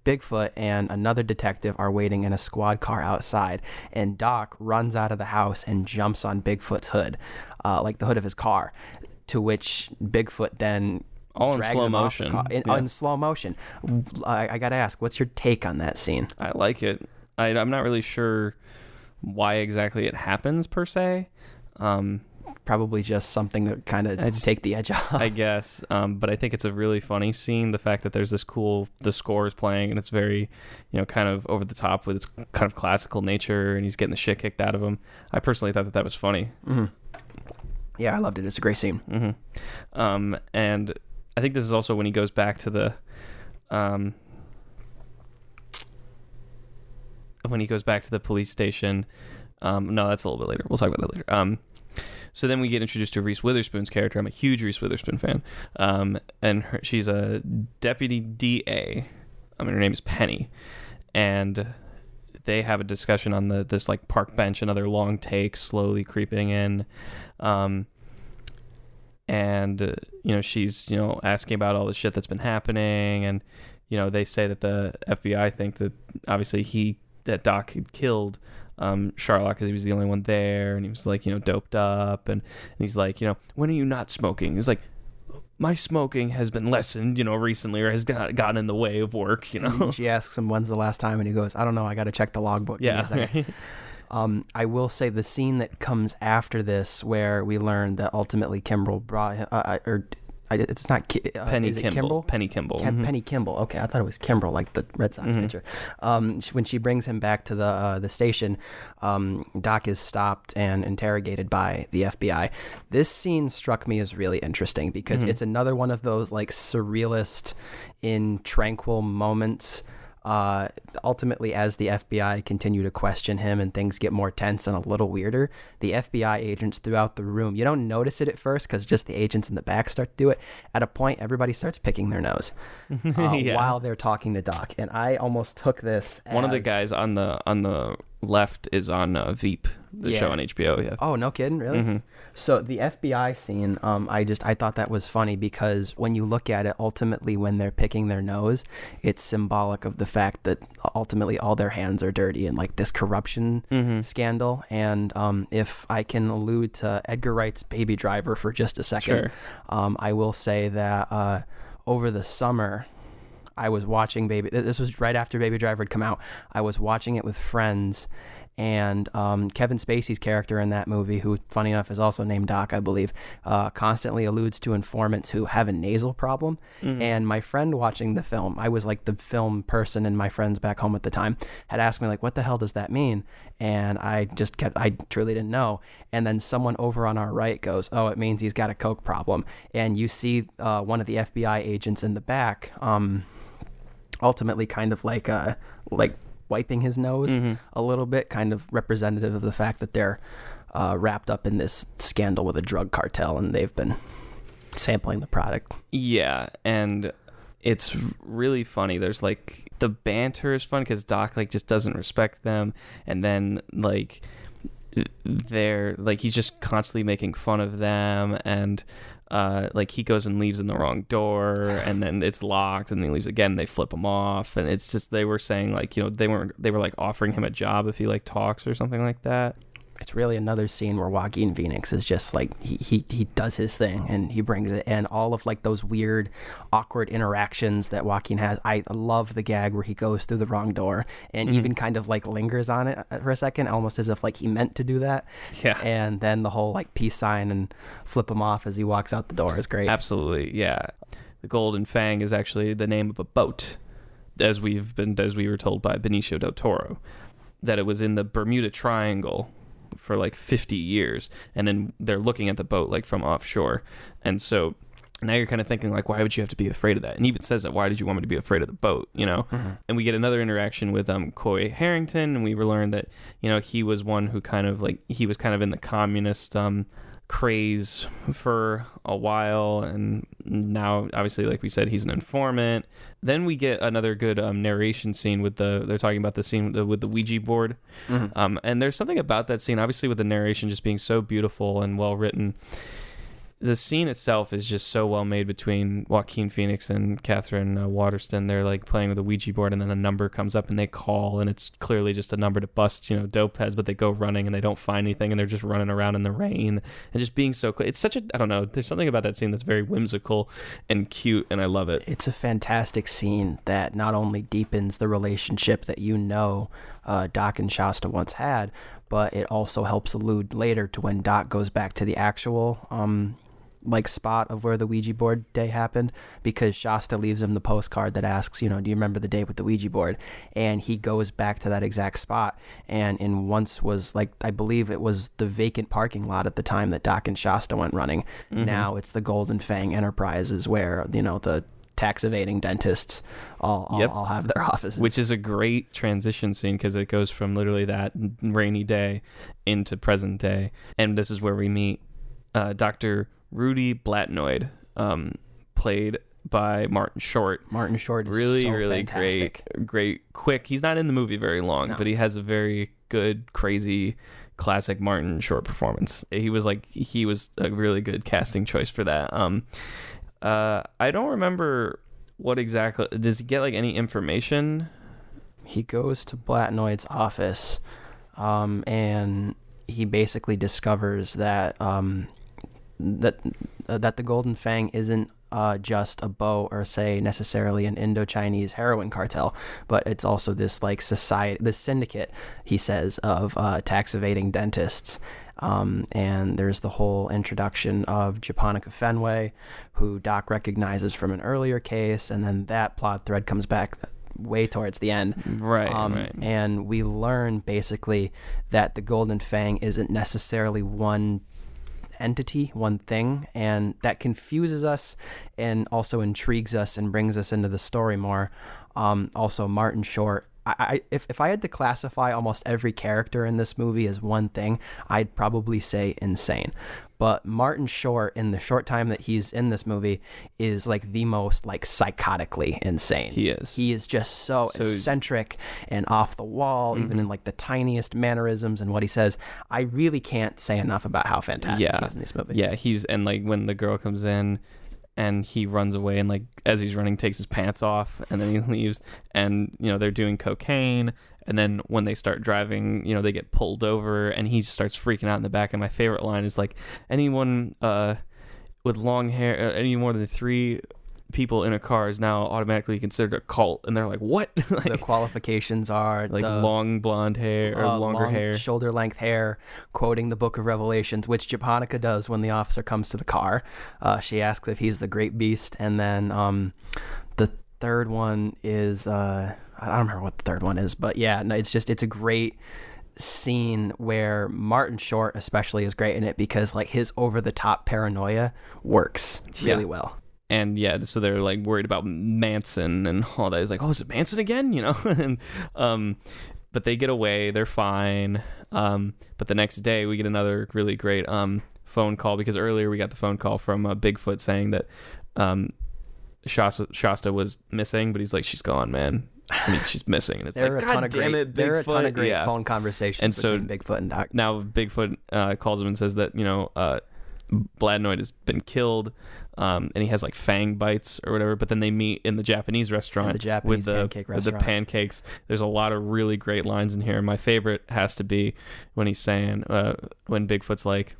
Bigfoot and another detective are waiting in a squad car outside, and Doc runs out of the house and jumps on Bigfoot's hood, uh, like the hood of his car, to which Bigfoot then All in slow him off the motion. car- in, Yeah. in slow motion. I, I gotta ask, what's your take on that scene? I like it. I, I'm not really sure why exactly it happens per se. Um, Probably just something that kind of take the edge off. I guess. Um, but I think it's a really funny scene. The fact that there's this cool, the score is playing and it's very, you know, kind of over the top with its kind of classical nature and he's getting the shit kicked out of him. I personally thought that that was funny. Mhm. Yeah, I loved it. It's a great scene. hmm Um, and I think this is also when he goes back to the, um, when he goes back to the police station. Um, no, that's a little bit later. We'll talk about that later. Um, so then we get introduced to Reese Witherspoon's character. I'm a huge Reese Witherspoon fan. Um, and her, she's a deputy DA. I mean, her name is Penny, and they have a discussion on the this like park bench. Another long take, slowly creeping in. Um, and uh, you know she's you know asking about all the shit that's been happening. And you know they say that the FBI think that obviously he that Doc had killed um Charlock because he was the only one there. And he was like you know doped up. And, and he's like you know when are you not smoking? He's like my smoking has been lessened you know recently or has got, gotten in the way of work you know? She asks him when's the last time, and he goes, "I don't know. I got to check the logbook." Yeah. second." Um, I will say the scene that comes after this, where we learn that ultimately Kimbrel brought him, uh, uh, or I, it's not Ki- uh, Penny is it Kimball Kimball? Penny Kimball Kem- mhm. Penny Kimball. Okay, I thought it was Kimbrel, like the Red Sox Mhm. pitcher. Um, sh- when she brings him back to the uh, the station, um, Doc is stopped and interrogated by the FBI. This scene struck me as really interesting because Mhm. it's another one of those like surrealist, in tranquil moments. Uh, ultimately, as the FBI continue to question him and things get more tense and a little weirder, the FBI agents throughout the room, you don't notice it at first because just the agents in the back start to do it. At a point, everybody starts picking their nose uh, Yeah. while they're talking to Doc, and I almost took this. one of the guys on the on the left is on uh, Veep the Yeah. show on HBO yeah Oh no, kidding, really? Mhm. So the FBI scene, um, I just I thought that was funny because when you look at it, ultimately when they're picking their nose, it's symbolic of the fact that ultimately all their hands are dirty and like this corruption Mhm. scandal. And um, if I can allude to Edgar Wright's Baby Driver for just a second, Sure. um, I will say that uh, over the summer, I was watching Baby. This was right after Baby Driver had come out. I was watching it with friends, and um, Kevin Spacey's character in that movie, who, funny enough, is also named Doc, I believe, uh, constantly alludes to informants who have a nasal problem. Mhm. And my friend watching the film, I was like the film person, and my friends back home at the time had asked me like, "What the hell does that mean?" And I just kept, I truly didn't know. And then someone over on our right goes, "Oh, it means he's got a coke problem." And you see uh, one of the FBI agents in the back, um, ultimately kind of like uh, like wiping his nose Mhm. a little bit, kind of representative of the fact that they're uh, wrapped up in this scandal with a drug cartel, and they've been sampling the product. Yeah, and it's really funny. There's like the banter is fun because Doc like just doesn't respect them, and then like they're like he's just constantly making fun of them, and uh, like he goes and leaves in the wrong door, and then it's locked, and then he leaves again. They flip him off, and it's just they were saying like you know they weren't they were like offering him a job if he like talks or something like that. It's really another scene where Joaquin Phoenix is just like he, he he does his thing and he brings it. And all of like those weird awkward interactions that Joaquin has I love the gag where he goes through the wrong door and even kind of like lingers on it uh, for a second almost as if like he meant to do that. Yeah. and then the whole like peace sign and flip him off as he walks out the door is great. Absolutely, yeah. The Golden Fang is actually the name of a boat, as we've been as we were told by Benicio del Toro, that it was in the Bermuda Triangle for like 50 years, and then they're looking at the boat like from offshore, and so now you're kind of thinking like, why would you have to be afraid of that? And even says that, why did you want me to be afraid of the boat? You know. And we get another interaction with um Coy Harrington, and we learned that you know he was one who kind of like he was kind of in the communist um craze for a while and now obviously like we said he's an informant then we get another good um, narration scene with the they're talking about the scene with the, with the ouija board. Um, and there's something about that scene obviously with the narration just being so beautiful and well written the scene itself is just so well made between Joaquin Phoenix and Katherine uh, Waterston. They're like playing with a Ouija board, and then a number comes up, and they call, and it's clearly just a number to bust, you know, dope heads. But they go running, and they don't find anything, and they're just running around in the rain, and just being so. Cl- it's such a I don't know. There's something about that scene that's very whimsical and cute, and I love it. it's a fantastic scene that not only deepens the relationship that you know uh, Doc and Shasta once had, but it also helps allude later to when Doc goes back to the actual um, like spot of where the Ouija board day happened because Shasta leaves him the postcard that asks, you know, do you remember the day with the Ouija board? And he goes back to that exact spot. And in once was like, I believe it was the vacant parking lot at the time that Doc and Shasta went running. Now it's the Golden Fang Enterprises where, you know, the tax evading dentists all, all, Yep. all have their offices. which is a great transition scene because it goes from literally that rainy day into present day, and this is where we meet uh, Dr. Rudy Blatnoid, um, played by Martin Short. Martin Short is Really, so really fantastic. great, great, quick. He's not in the movie very long, No. but he has a very good, crazy, classic Martin Short performance. He was like he was a really good casting choice for that. Um, uh, I don't remember what exactly does he get like any information he goes to Blatnoid's office, um, and he basically discovers that um, that uh, that the Golden Fang isn't uh, just a bow or say necessarily an Indo-Chinese heroin cartel, but it's also this like society, this syndicate. He says of uh, tax evading dentists. Um, and there's the whole introduction of Japonica Fenway, who Doc recognizes from an earlier case, and then that plot thread comes back way towards the end. Right, Um, right. And we learn basically that the Golden Fang isn't necessarily one entity, one thing, and that confuses us and also intrigues us and brings us into the story more. Um, also, Martin Short. I, I if, if I had to classify almost every character in this movie as one thing, I'd probably say insane. But Martin Short, in the short time that he's in this movie, is like the most like psychotically insane. He is. He is just so, So- Mm-hmm. eccentric and off the wall, even in like the tiniest mannerisms and what he says. I really can't say enough about how fantastic yeah he is in this movie. Yeah, he's and like when the girl comes in and he runs away and like as he's running takes his pants off and then he leaves and you know they're doing cocaine and then when they start driving, you know, they get pulled over and he starts freaking out in the back. And my favorite line is like anyone uh with long hair uh, any more than 3 people in a car is now automatically considered a cult. And they're like what? The qualifications are like the, long blonde hair or uh, longer long hair. shoulder length hair, quoting the Book of Revelations, which Japonica does when the officer comes to the car. Uh, she asks if he's the great beast, and then um, the third one is uh, I don't remember what the third one is, but yeah, no, it's just it's a great scene where Martin Short especially is great in it because like his over the top paranoia works really Yeah. well. and yeah, so they're like worried about Manson and all that. It's like, oh, is it Manson again? You know, and um, but they get away, they're fine. Um, but the next day we get another really great um phone call because earlier we got the phone call from uh, Bigfoot saying that um Shasta, Shasta was missing, but he's like, she's gone, man. I mean, she's missing, and it's There are like, a ton God of damn great it, there are a ton of great Yeah. phone conversations And so- between Bigfoot and Doc. now Bigfoot uh, calls him and says that you know uh, Blatnoid has been killed, um, and he has like fang bites or whatever. But then they meet in the Japanese restaurant the Japanese with the pancake with the pancakes. There's a lot of really great lines in here. My favorite has to be when he's saying uh, when Bigfoot's like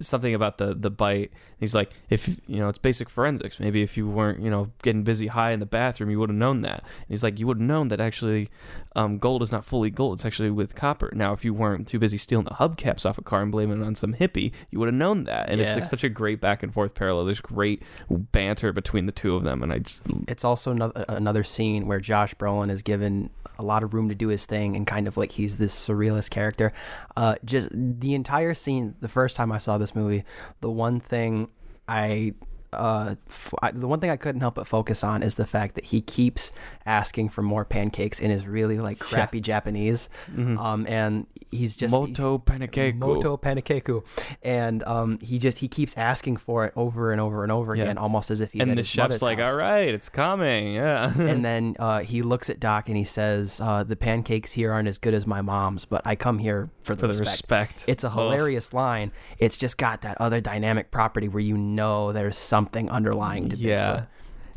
something about the the bite. He's like, if you know, it's basic forensics. Maybe if you weren't, you know, getting busy high in the bathroom, you would have known that. And he's like, you would have known that actually, um, gold is not fully gold. It's actually with copper. Now, if you weren't too busy stealing the hubcaps off a car and blaming it on some hippie, you would have known that. And it's like such a great back and forth parallel. There's great banter between the two of them, and I just It's also another another scene where Josh Brolin is given a lot of room to do his thing and kind of like he's this surrealist character. Uh, just the entire scene. The first time I saw this movie, the one thing I. Uh, f- I, the one thing I couldn't help but focus on is the fact that he keeps asking for more pancakes in his really like crappy Japanese, um, and he's just Mm-hmm. Moto Pancake. Moto Panakeku, and um, he just he keeps asking for it over and over and over Yeah. again, almost as if he's and the chef's like, house. "All right, it's coming." Yeah. and then uh, he looks at Doc and he says, uh, "The pancakes here aren't as good as my mom's, but I come here for the, for the respect. respect. It's a Ugh. hilarious line. It's just got that other dynamic property where you know there's something underlying to yeah. Bigfoot.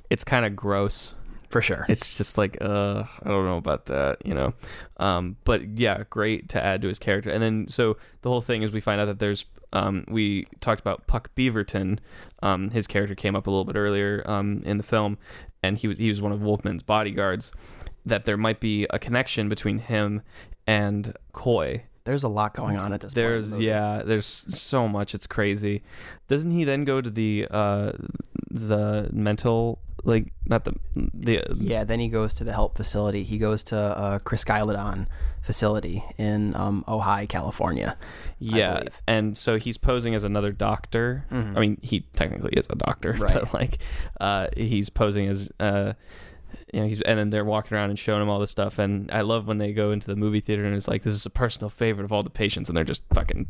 It's kind of gross. for sure. It's just like, uh, I don't know about that, you know. Um, but yeah, great to add to his character. And then so the whole thing is we find out that there's um, we talked about Puck Beaverton. Um, his character came up a little bit earlier um, in the film, and he was he was one of Wolfmann's bodyguards. That there might be a connection between him and Coy. There's a lot going on at this point. There's yeah, there's so much. It's crazy. Doesn't he then go to the uh the mental like not the the Yeah, then he goes to the help facility. He goes to uh, Chryskylodon facility in um, Ojai, California. yeah, and so he's posing as another doctor. Mhm. I mean, he technically is a doctor, Right. but like uh he's posing as uh you know, he's and then they're walking around and showing him all this stuff, and I love when they go into the movie theater and it's like this is a personal favorite of all the patients, and they're just fucking,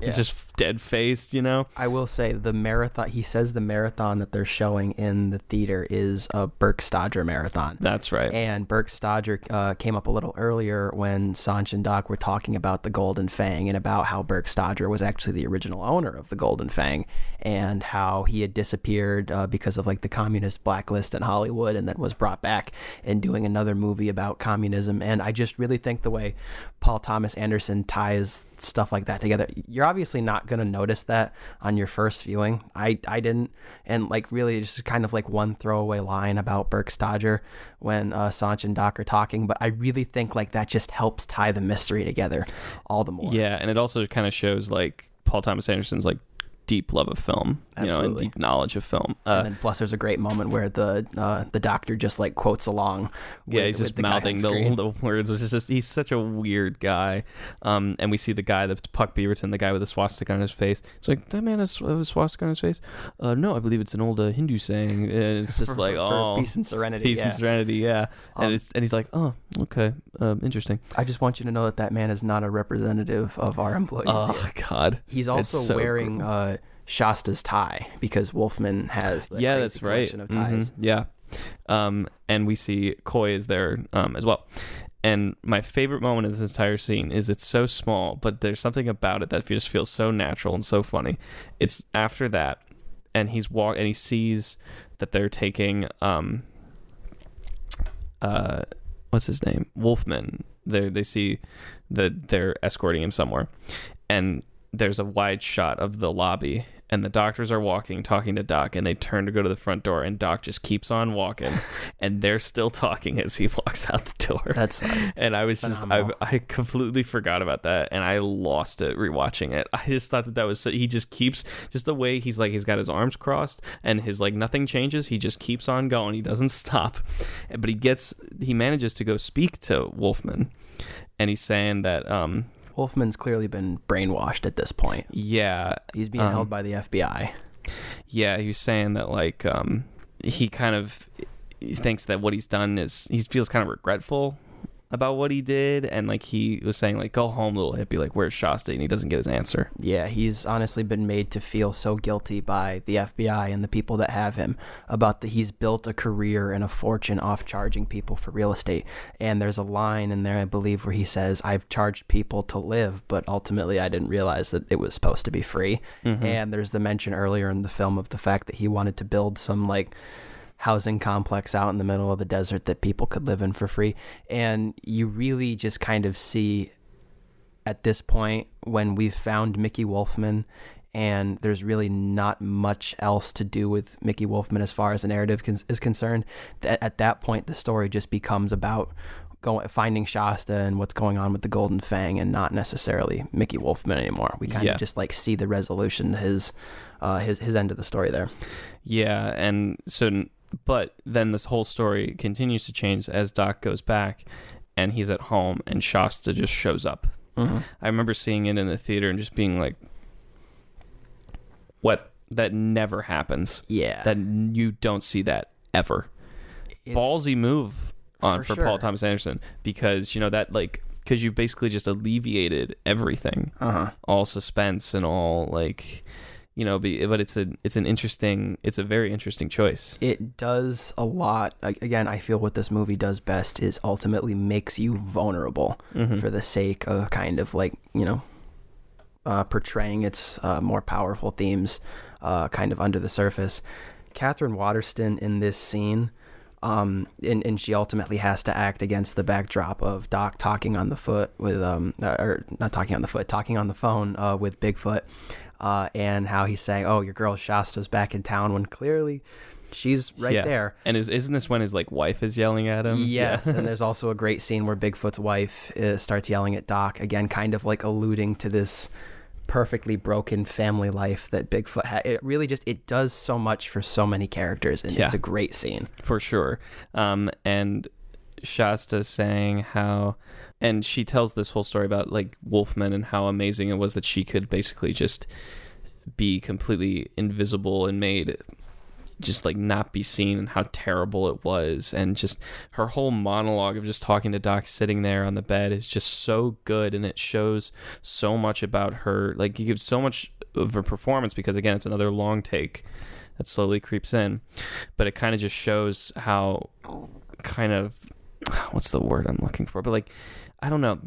Yeah. just dead faced, you know. I will say the marathon. He says the marathon that they're showing in the theater is a Burke Stodger marathon. That's right. And Burke Stodger uh, came up a little earlier when Sanch and Doc were talking about the Golden Fang and about how Burke Stodger was actually the original owner of the Golden Fang and how he had disappeared uh, because of like the communist blacklist in Hollywood and then was brought back and doing another movie about communism. And I just really think the way Paul Thomas Anderson ties stuff like that together, you're obviously not going to notice that on your first viewing. I, I didn't. And like really just kind of like one throwaway line about Burke Stodger when uh, Sanch and Doc are talking. But I really think like that just helps tie the mystery together all the more. Yeah, and it also kind of shows like Paul Thomas Anderson's like deep love of film, you know, and deep knowledge of film. And Uh, then plus there's a great moment where the uh, the doctor just like quotes along. yeah, he's just the mouthing the, the words, which is just he's such a weird guy. Um, and we see the guy that's Puck Beaverton, the guy with the swastika on his face. It's like that man has a swastika on his face. Uh, no, I believe it's an old uh, Hindu saying. And it's just For- like for oh, peace and serenity. peace yeah. and serenity, yeah. Um, and it's and he's like, oh, okay, um, interesting. I just want you to know that that man is not a representative of our employees. Oh here. God, He's also so wearing cool. uh, Shasta's tie because Wolfmann has the yeah, that's right. of ties. Mhm, Yeah, um, and we see Coy is there um, as well. And my favorite moment in this entire scene is it's so small, but there's something about it that just feels so natural and so funny. It's after that, and he's walk and he sees that they're taking um, uh, what's his name, Wolfmann. They they see that they're escorting him somewhere, and there's a wide shot of the lobby and the doctors are walking talking to doc and they turn to go to the front door and doc just keeps on walking and they're still talking as he walks out the door. That's uh, and i was just I. I completely forgot about that and i lost it rewatching it. I just thought that that was so he just keeps just the way he's like he's got his arms crossed and his like nothing changes he just keeps on going he doesn't stop. But he gets he manages to go speak to wolfmann and he's saying that um Wolfmann's clearly been brainwashed at this point. yeah He's being Um, held by the FBI. yeah he was saying that like um he kind of he thinks that what he's done is he feels kind of regretful about what he did, and like he was saying like, "Go home, little hippie." Like, where's Shasta? And he doesn't get his answer. Yeah, he's honestly been made to feel so guilty by the FBI and the people that have him about that he's built a career and a fortune off charging people for real estate. And there's a line in there, I believe, where he says, I've charged people to live, but ultimately I didn't realize that it was supposed to be free. Mm-hmm. And there's the mention earlier in the film of the fact that he wanted to build some like housing complex out in the middle of the desert that people could live in for free. And you really just kind of see at this point when we've found Mickey Wolfmann and there's really not much else to do with Mickey Wolfmann as far as the narrative con- is concerned. At that point, the story just becomes about going finding Shasta and what's going on with the Golden Fang, and not necessarily Mickey Wolfmann anymore. We kind Yeah. of just like see the resolution, his uh, his his end of the story there. Yeah, and so, but then this whole story continues to change as Doc goes back, and he's at home, and Shasta just shows up. I remember seeing it in the theater and just being like, "What? That never happens. Yeah, That you don't see that ever." It's- Ballsy move on For for, Paul. Thomas Anderson because you know that like because you've basically just alleviated everything, Uh-huh. all suspense and all like. You know, be, but it's a it's an interesting it's a very interesting choice. it does a lot again i feel what this movie does best is ultimately makes you vulnerable Mhm. for the sake of kind of like you know uh, portraying its uh, more powerful themes uh, kind of under the surface katherine waterston in this scene um, and, and she ultimately has to act against the backdrop of Doc talking on the foot with, um, uh, or not talking on the foot, talking on the phone uh, with Bigfoot, uh, and how he's saying, "Oh, your girl Shasta's back in town," when clearly she's right Yeah. there. And is isn't this when his like wife is yelling at him? Yes, Yeah. and there's also a great scene where Bigfoot's wife uh, starts yelling at Doc again, kind of like alluding to this perfectly broken family life that Bigfoot had. It really just it does so much for so many characters, and Yeah. it's a great scene. for sure. Um, and Shasta saying how, and she tells this whole story about like Wolfmann and how amazing it was that she could basically just be completely invisible and made just like not be seen and how terrible it was. And just her whole monologue of just talking to doc sitting there on the bed is just so good and it shows so much about her. Like he gives so much of her performance because again it's another long take that slowly creeps in. But it kind of just shows how kind of what's the word i'm looking for? But like I don't know.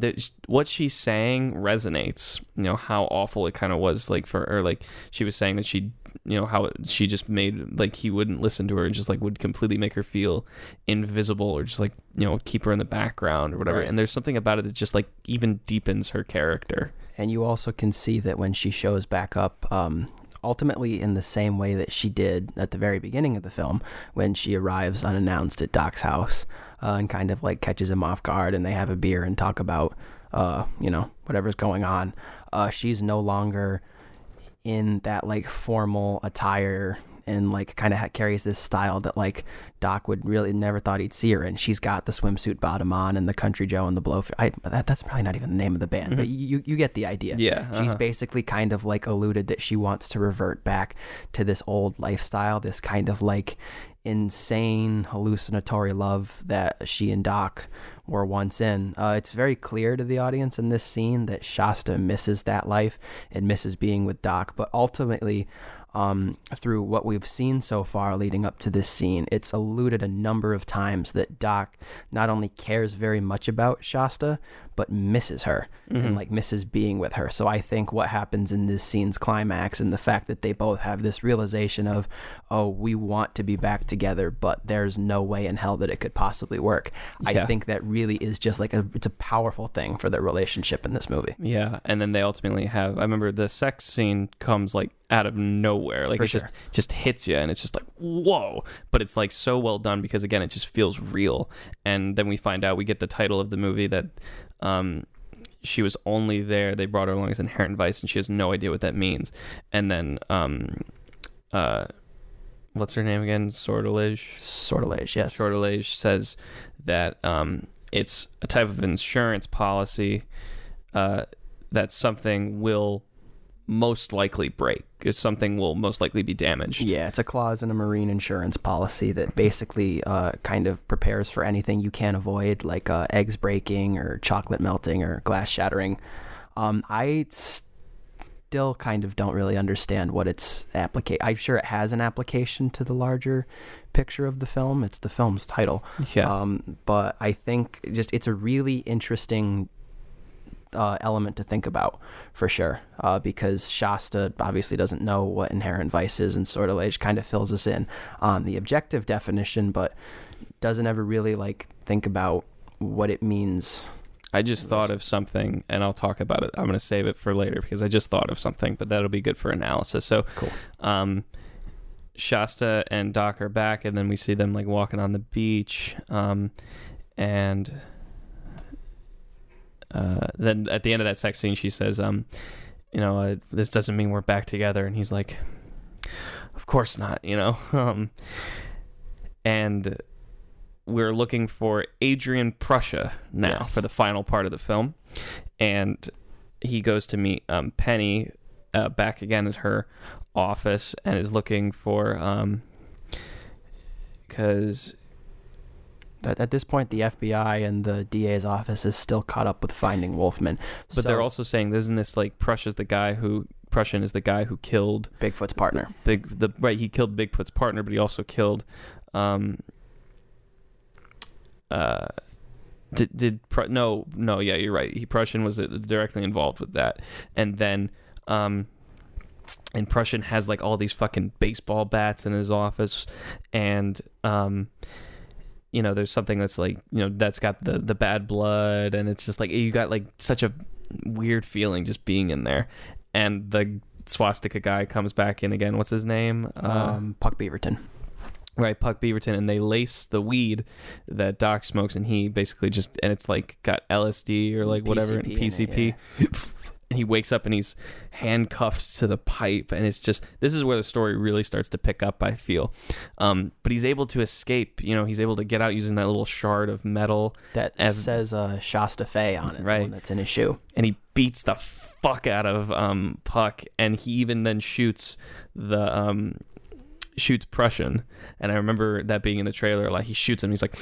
What she's saying resonates. You know how awful it kind of was, like for or like she was saying that she, you know how it, she just made like he wouldn't listen to her and just like would completely make her feel invisible or just like you know keep her in the background or whatever. Right. And there's something about it that just like even deepens her character. And you also can see that when she shows back up, um, ultimately in the same way that she did at the very beginning of the film, when she arrives unannounced at Doc's house uh, and kind of like catches him off guard, and they have a beer and talk about, uh, you know, whatever's going on. Uh, she's no longer in that like formal attire and like kind of ha- carries this style that like Doc would really never thought he'd see her in. She's got the swimsuit bottom on and the Country Joe and the blow. I, that, that's probably not even the name of the band, but you you get the idea. Yeah, she's uh-huh. basically kind of like alluded that she wants to revert back to this old lifestyle, this kind of like insane hallucinatory love that she and Doc were once in. Uh, it's very clear to the audience in this scene that Shasta misses that life and misses being with Doc, but ultimately, um, through what we've seen so far leading up to this scene, it's alluded a number of times that Doc not only cares very much about Shasta, but misses her and mm-hmm. like misses being with her. So I think what happens in this scene's climax and the fact that they both have this realization of, oh, we want to be back together, but there's no way in hell that it could possibly work. I think that really is just like a it's a powerful thing for their relationship in this movie. Yeah, and then they ultimately have. I remember the sex scene comes like out of nowhere, like For it just just hits you, and it's just like whoa. But it's like so well done because again, it just feels real. And then we find out we get the title of the movie that um, she was only there. They brought her along as inherent vice, and she has no idea what that means. And then um, uh, what's her name again? Sortilege. Sortilege, yes. Sortilege says that um, it's a type of insurance policy uh, that something will most likely break. Is something will most likely be damaged. Yeah, it's a clause in a marine insurance policy that basically uh, kind of prepares for anything you can't avoid, like uh, eggs breaking or chocolate melting or glass shattering. Um, I still kind of don't really understand what its application. I'm sure it has an application to the larger picture of the film. It's the film's title. Yeah. Um, but I think just it's a really interesting uh, element to think about for sure, uh, because Shasta obviously doesn't know what inherent vice is, and Sortilege kind of fills us in on the objective definition, but doesn't ever really like think about what it means. I just thought of something, and I'll talk about it. I'm going to save it for later because I just thought of something, but that'll be good for analysis. So, Cool. um, Shasta and Doc are back, and then we see them like walking on the beach, um, and uh, then at the end of that sex scene, she says, um, "You know, uh, this doesn't mean we're back together," and he's like, "Of course not," you know, um, and we're looking for Adrian Prussia now Yes. for the final part of the film, and he goes to meet um, Penny uh, back again at her office and is looking for um because At, at this point, the FBI and the DA's office is still caught up with finding Wolfmann. but So- they're also saying isn't this like Prussia's the guy who Prussian is the guy who killed Bigfoot's partner. Big the right he killed Bigfoot's partner but he also killed um uh did did no no yeah you're right he Prussian was uh, directly involved with that and then um and Prussian has like all these fucking baseball bats in his office and um you know there's something that's like you know that's got the the bad blood and it's just like you got like such a weird feeling just being in there. And the swastika guy comes back in again. What's his name? Uh, Um, Puck Beaverton. right puck beaverton and they lace the weed that doc smokes and he basically just and it's like got lsd or like whatever and PCP it, pcp and he wakes up and he's handcuffed to the pipe and it's just this is where the story really starts to pick up i feel um, but he's able to escape you know he's able to get out using that little shard of metal That As- says uh, Shasta Fay on it, Right. that's in his shoe. and he beats the fuck out of um, Puck, and he even then shoots the um, shoots Prussian. And I remember that being in the trailer. Like he shoots him, he's like,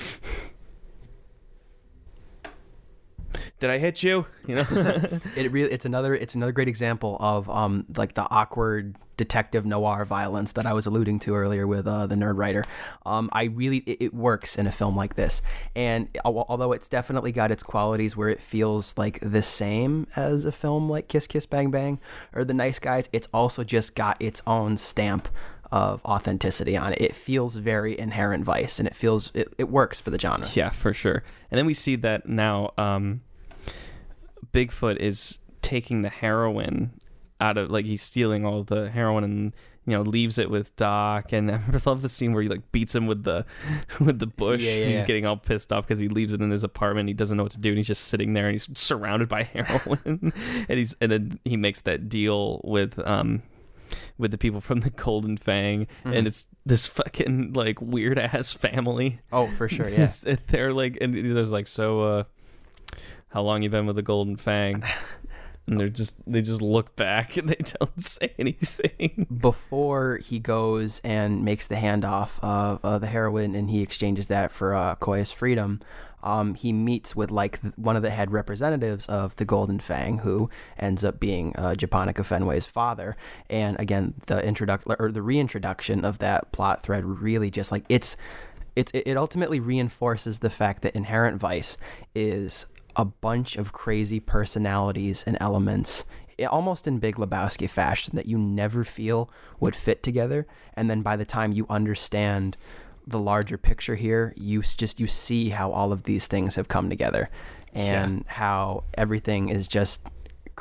"Did I hit you?" You know. It really, it's another, it's another great example of um, like the awkward detective noir violence that I was alluding to earlier with uh, the Nerd Writer. Um, I really, it, it works in a film like this, and although it's definitely got its qualities where it feels like the same as a film like Kiss Kiss Bang Bang or The Nice Guys, it's also just got its own stamp of authenticity on it. It feels very inherent vice, and it feels it, it works for the genre. yeah, for sure. And then we see that now um, Bigfoot is taking the heroin out of like he's stealing all the heroin and you know leaves it with Doc and I love the scene where he like beats him with the with the bush. Yeah, yeah, he's yeah. getting all pissed off because he leaves it in his apartment. He doesn't know what to do and he's just sitting there and he's surrounded by heroin and he's and then he makes that deal with um with the people from the Golden Fang Mhm. and it's this fucking like weird ass family. Oh, for sure, yeah. Yes, they're like, and there's like, so, uh, how long you been with the Golden Fang? And they're just, they just look back and they don't say anything. before he goes and makes the handoff of uh, the heroin and he exchanges that for uh, Coy's freedom, um, he meets with like one of the head representatives of the Golden Fang, who ends up being uh, Japonica Fenway's father. And again, the introduc- or the reintroduction of that plot thread really just like it's it, it ultimately reinforces the fact that Inherent Vice is a bunch of crazy personalities and elements almost in Big Lebowski fashion that you never feel would fit together. And then by the time you understand the larger picture here you just you see how all of these things have come together. And how everything is just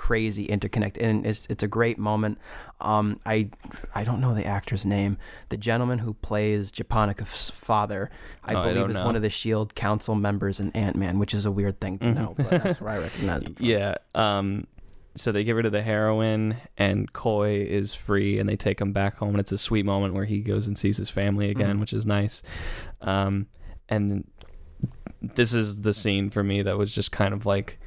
crazy interconnected and it's it's a great moment um i i don't know the actor's name the gentleman who plays Japonica's father i Oh, believe don't is know. one of the shield council members in ant-man which is a weird thing to Mhm. know but that's where i recognize him from. Yeah. Um, so they get rid of the heroin and Coy is free and they take him back home. And it's a sweet moment where he goes and sees his family again, Mhm. which is nice. Um, and this is the scene for me that was just kind of like,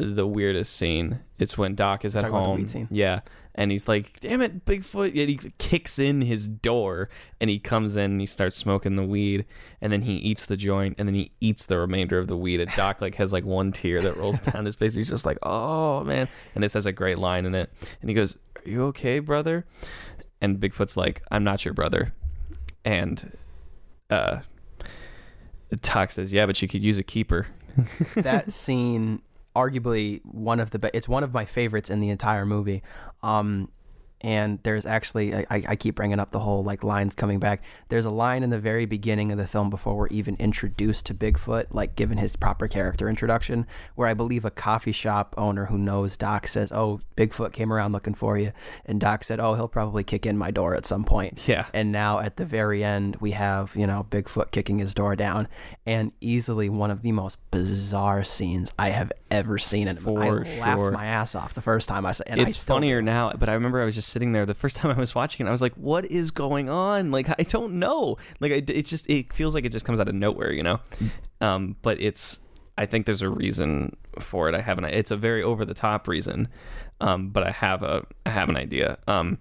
the weirdest scene. It's when Doc is at Talk home. Yeah. And he's like, damn it, Bigfoot. And he kicks in his door and he comes in and he starts smoking the weed. And then he eats the joint and then he eats the remainder of the weed. And Doc like has like one tear that rolls down his face. He's just like, oh man. And this has a great line in it. And he goes, Are you okay, brother? And Bigfoot's like, I'm not your brother. And uh Doc says, Yeah, but you could use a keeper. that scene arguably one of the be- it's one of my favorites in the entire movie. Um and there's actually I, I keep bringing up the whole like lines coming back there's a line in the very beginning of the film before we're even introduced to bigfoot like given his proper character introduction where i believe a coffee shop owner who knows doc says oh bigfoot came around looking for you and doc said oh he'll probably kick in my door at some point Yeah. and now at the very end, we have, you know, Bigfoot kicking his door down and easily one of the most bizarre scenes I have ever seen. And I For laughed my ass off the first time I saw it. it's funnier now, but I remember I was just sitting there the first time I was watching it. I was like, "What is going on?" Like I don't know. Like it's just it feels like it just comes out of nowhere, you know. Um, but it's I think there's a reason for it. I have an it's a very over the top reason, um, but I have a I have an idea. Um,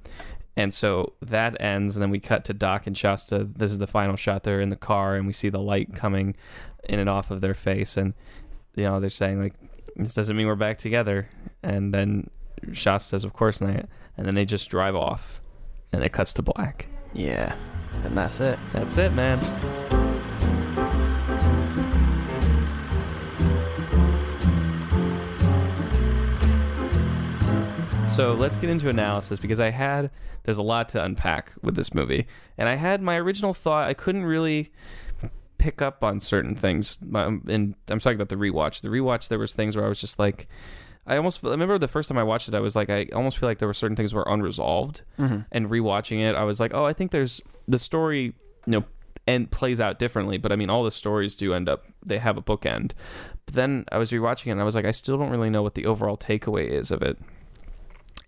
and so that ends, and then we cut to Doc and Shasta. This is the final shot. They're in the car, and we see the light coming in and off of their face, and you know they're saying like, "This doesn't mean we're back together." And then Shasta says, "Of course not." And then they just drive off, and it cuts to black. Yeah. And that's it. That's it, man. So let's get into analysis because I had there's a lot to unpack with this movie, and I had my original thought. I couldn't really pick up on certain things, Um, and I'm talking about the rewatch. The rewatch, there was things where I was just like, I almost I remember the first time I watched it, I was like, I almost feel like there were certain things were unresolved, mm-hmm. and rewatching it, I was like, oh, I think there's the story, you know, and plays out differently. But I mean, all the stories do end up they have a bookend. But then I was rewatching it, and I was like, I still don't really know what the overall takeaway is of it.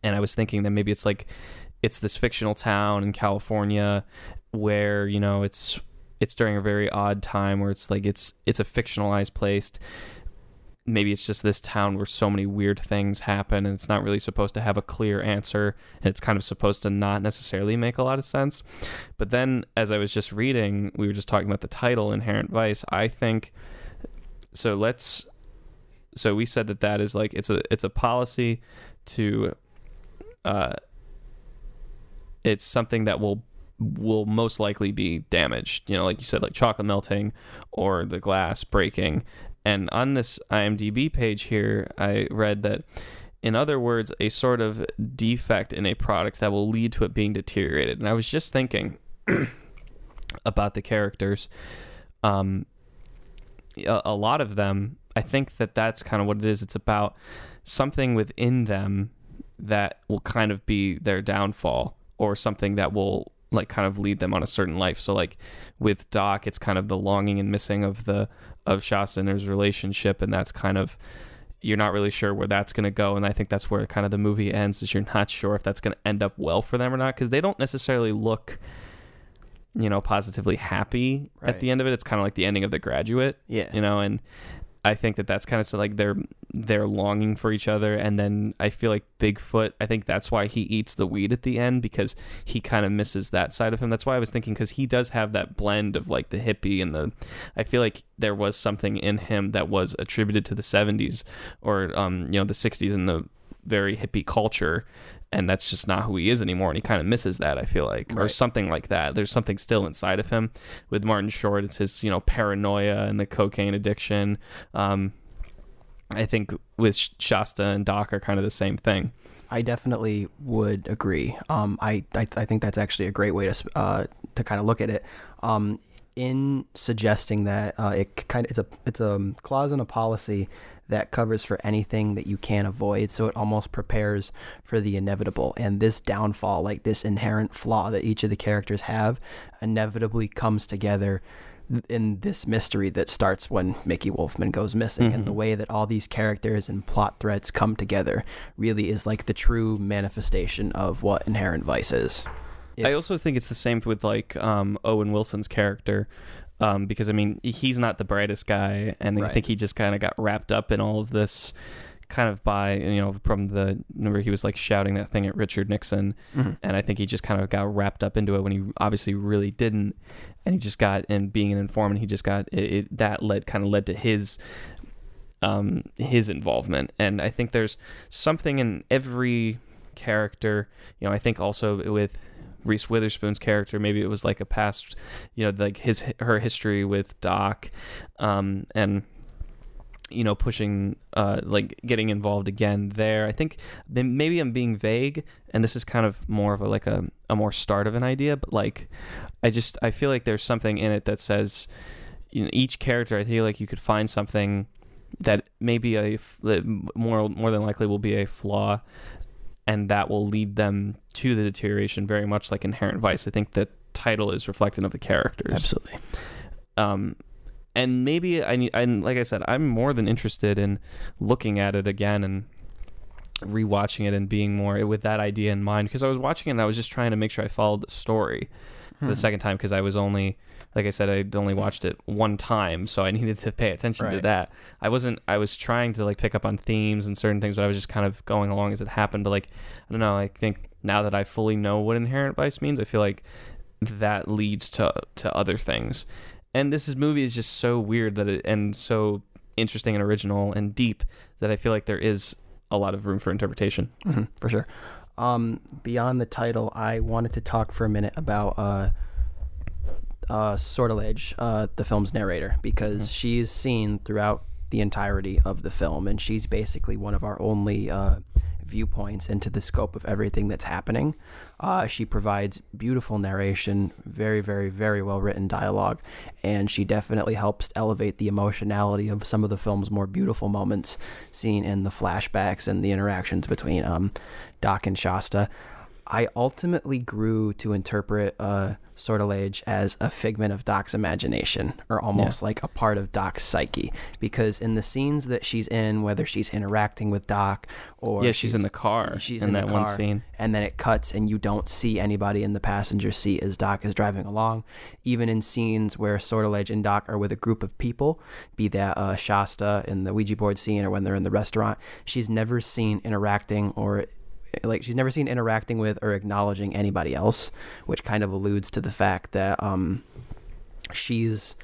And I was thinking that maybe it's like it's this fictional town in California where you know it's it's during a very odd time where it's like it's it's a fictionalized place maybe it's just this town where so many weird things happen and it's not really supposed to have a clear answer and it's kind of supposed to not necessarily make a lot of sense. But then as i was just reading we were just talking about the title inherent vice i think so let's so we said that that is like it's a it's a policy to uh it's something that will will most likely be damaged you know like you said like chocolate melting or the glass breaking and on this IMDb page here, I read that, in other words, a sort of defect in a product that will lead to it being deteriorated. And I was just thinking about the characters. Um, a, a lot of them, I think that that's kind of what it is. It's about something within them that will kind of be their downfall or something that will like kind of lead them on a certain life. So like with Doc, it's kind of the longing and missing of the of Shasta and his relationship, and that's kind of you're not really sure where that's going to go. And I think that's where kind of the movie ends is you're not sure if that's going to end up well for them or not because they don't necessarily look, you know, positively happy at the end of it. It's kind of like the ending of The Graduate Yeah. you know and i think that that's kind of so like they're they're longing for each other and then i feel like bigfoot i think that's why he eats the weed at the end because he kind of misses that side of him. That's why i was thinking because he does have that blend of like the hippie and the i feel like there was something in him that was attributed to the 70s or um you know the 60s and the very hippie culture and that's just not who he is anymore and he kind of misses that i feel like or something like that. There's something still inside of him. With martin short it's his you know paranoia and the cocaine addiction. Um i think with shasta and doc are kind of the same thing. I definitely would agree. Um, I, I I think that's actually a great way to uh, to kind of look at it. Um, in suggesting that uh, it kind of it's a it's a clause in a policy that covers for anything that you can't avoid, so it almost prepares for the inevitable. And this downfall, like this inherent flaw that each of the characters have, inevitably comes together in this mystery that starts when Mickey Wolfmann goes missing, and the Mhm. way that all these characters and plot threads come together really is like the true manifestation of what Inherent Vice is. If- I also think it's the same with like um, Owen Wilson's character, um, because I mean he's not the brightest guy, and I think he just kind of got wrapped up in all of this kind of by you know from the remember he was like shouting that thing at Richard Nixon, Mhm. and I think he just kind of got wrapped up into it when he obviously really didn't, and he just got and being an informant, he just got it, it that led kind of led to his um his involvement, and I think there's something in every character, you know, I think also with Reese Witherspoon's character, maybe it was like a past, you know, like his her history with Doc, um, and you know, pushing, uh, like getting involved again there. I think maybe I'm being vague, and this is kind of more of a like a a more start of an idea, but like, I just I feel like there's something in it that says, you know, each character. I feel like you could find something that maybe a more more than likely will be a flaw and that will lead them to the deterioration very much like inherent vice i think the title is reflective of the characters Absolutely. um and maybe i need and like i said i'm more than interested in looking at it again and rewatching it and being more with that idea in mind because i was watching it and i was just trying to make sure i followed the story Hmm. the second time because i was only like i said i'd only watched it one time so i needed to pay attention to that. I wasn't i was trying to like pick up on themes and certain things but i was just kind of going along as it happened but like i don't know i think now that i fully know what inherent vice means i feel like that leads to to other things. And this is movie is just so weird that it and so interesting and original and deep that i feel like there is a lot of room for interpretation. Hmm for sure. Um, beyond the title, I wanted to talk for a minute about uh, uh, Sortilege, uh, the film's narrator, because she's seen throughout the entirety of the film, and she's basically one of our only uh, viewpoints into the scope of everything that's happening. Uh, she provides beautiful narration, very, very, very well written dialogue, and she definitely helps elevate the emotionality of some of the film's more beautiful moments seen in the flashbacks and the interactions between um, Doc and Shasta. I ultimately grew to interpret uh, Sortilege as a figment of Doc's imagination, or almost like a part of Doc's psyche. Because in the scenes that she's in, whether she's interacting with Doc or yeah she's in the car she's in, in the that one scene and then it cuts and you don't see anybody in the passenger seat as Doc is driving along. Even in scenes where Sortilege and Doc are with a group of people, be that uh, Shasta in the Ouija board scene or when they're in the restaurant, she's never seen interacting or like she's never seen interacting with or acknowledging anybody else, which kind of alludes to the fact that um, she's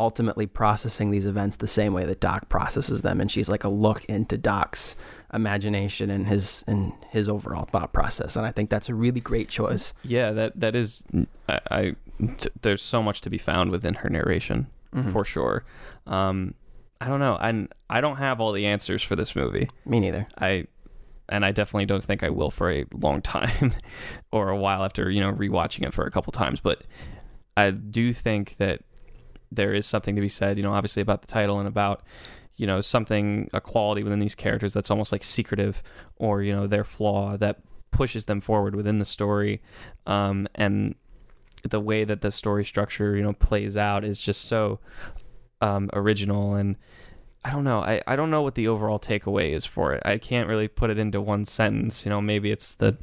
ultimately processing these events the same way that Doc processes them, and she's like a look into Doc's imagination and his and his overall thought process. And I think that's a really great choice. Yeah, that that is. I, I t- there's so much to be found within her narration Mhm. for sure. Um, I don't know, and I don't have all the answers for this movie. Me neither. I and I definitely don't think I will for a long time or a while after you know rewatching it for a couple times. But I do think that there is something to be said, you know, obviously about the title and about you know something a quality within these characters that's almost like secretive or you know their flaw that pushes them forward within the story um, and the way that the story structure you know plays out is just so um, original and I don't know. I, I don't know what the overall takeaway is for it. I can't really put it into one sentence. You know, maybe it's the,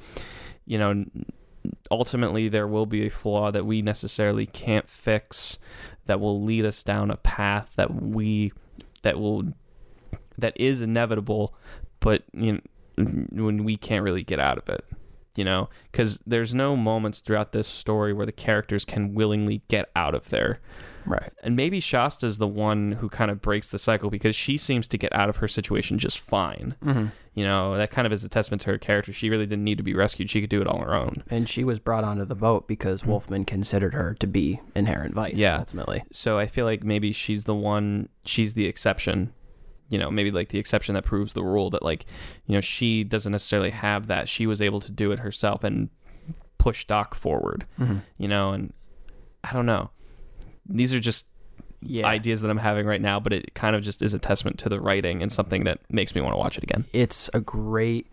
you know, ultimately there will be a flaw that we necessarily can't fix that will lead us down a path that we, that will, that is inevitable, but, you know, when we can't really get out of it. You know, because there's no moments throughout this story where the characters can willingly get out of there Right. and maybe Shasta's the one who kind of breaks the cycle because she seems to get out of her situation just fine. hmm You know, that kind of is a testament to her character. She really didn't need to be rescued. She could do it all on her own. And she was brought onto the boat because Wolfmann considered her to be inherent vice. Yeah. Ultimately. So I feel like maybe she's the one, she's the exception. You know, maybe like the exception that proves the rule that, like, you know, she doesn't necessarily have that. She was able to do it herself and push Doc forward, hmm you know, and I don't know. These are just Yeah. ideas that I'm having right now, but it kind of just is a testament to the writing and something that makes me want to watch it again. it's a great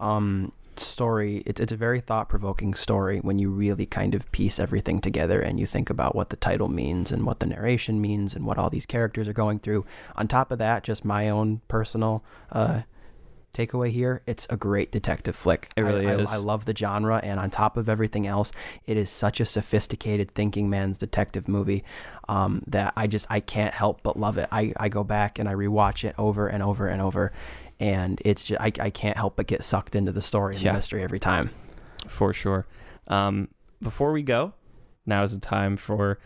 um story it's, it's a very thought-provoking story when you really kind of piece everything together and you think about what the title means and what the narration means and what all these characters are going through on top of that just my own personal uh takeaway here it's a great detective flick It really I, I- is. I love the genre and on top of everything else it is such a sophisticated thinking man's detective movie um, that i just i can't help but love it I, I go back and i rewatch it over and over and over and it's just I, I can't help but get sucked into the story and Yeah. the mystery every time. for sure. Um, before we go, now is the time for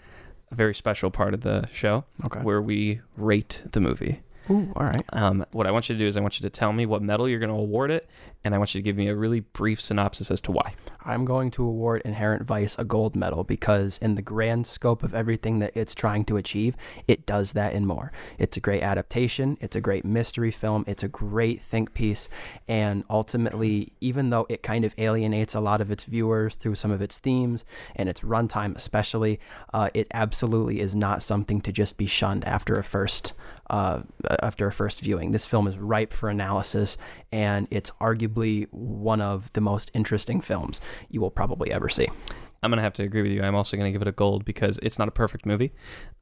a very special part of the show Okay. where we rate the movie. Ooh, all right. Um, what I want you to do is I want you to tell me what medal you're going to award it, and I want you to give me a really brief synopsis as to why. I'm going to award Inherent Vice a gold medal because, in the grand scope of everything that it's trying to achieve, it does that and more. It's a great adaptation, it's a great mystery film, it's a great think piece, and ultimately, even though it kind of alienates a lot of its viewers through some of its themes and its runtime, especially, uh, it absolutely is not something to just be shunned after a first. Uh, after a first viewing, this film is ripe for analysis, and it's arguably one of the most interesting films you will probably ever see. I'm gonna have to agree with you. I'm also gonna give it a gold because it's not a perfect movie.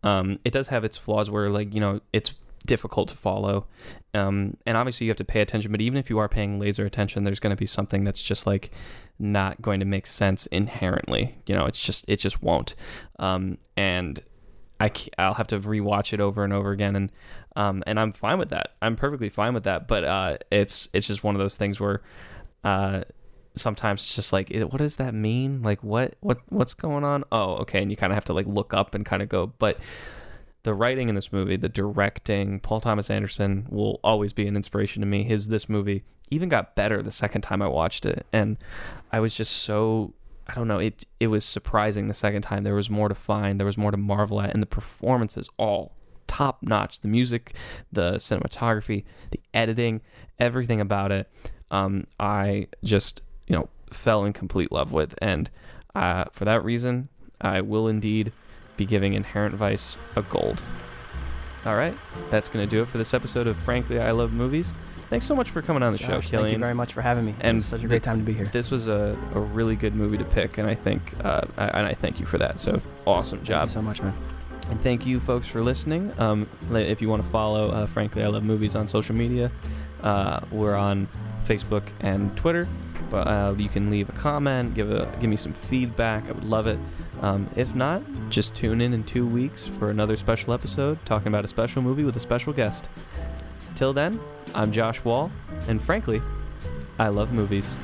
Um, it does have its flaws where, like, you know, it's difficult to follow, um, and obviously you have to pay attention. But even if you are paying laser attention, there's gonna be something that's just like not going to make sense inherently. You know, it's just it just won't. Um, and I I'll have to rewatch it over and over again, and um, and I'm fine with that. I'm perfectly fine with that. But uh, it's it's just one of those things where. Uh, sometimes it's just like "Eh, what does that mean like what what what's going on oh okay and you kind of have to like look up and kind of go but the writing in this movie the directing paul thomas anderson will always be an inspiration to me his this movie even got better the second time i watched it and i was just so i don't know it it was surprising the second time. There was more to find there was more to marvel at and the performances all top notch. The music the cinematography the editing everything about it um, i just you know fell in complete love with. And uh, for that reason i will indeed be giving inherent vice a gold. All right that's going to do it for this episode of frankly i love movies thanks so much for coming on the show Josh, thank you very much for having me. And such a great time to be here. this was a, a really good movie to pick and i think uh, I, and i thank you for that so awesome Thank job you so much, man. and thank you, folks, for listening. Um, if you want to follow, uh, frankly, I love movies on social media. Uh, we're on Facebook and Twitter. But uh, you can leave a comment, give a give me some feedback. I would love it. Um, if not, just tune in in two weeks for another special episode talking about a special movie with a special guest. Till then, I'm Josh Wall, and frankly, I love movies.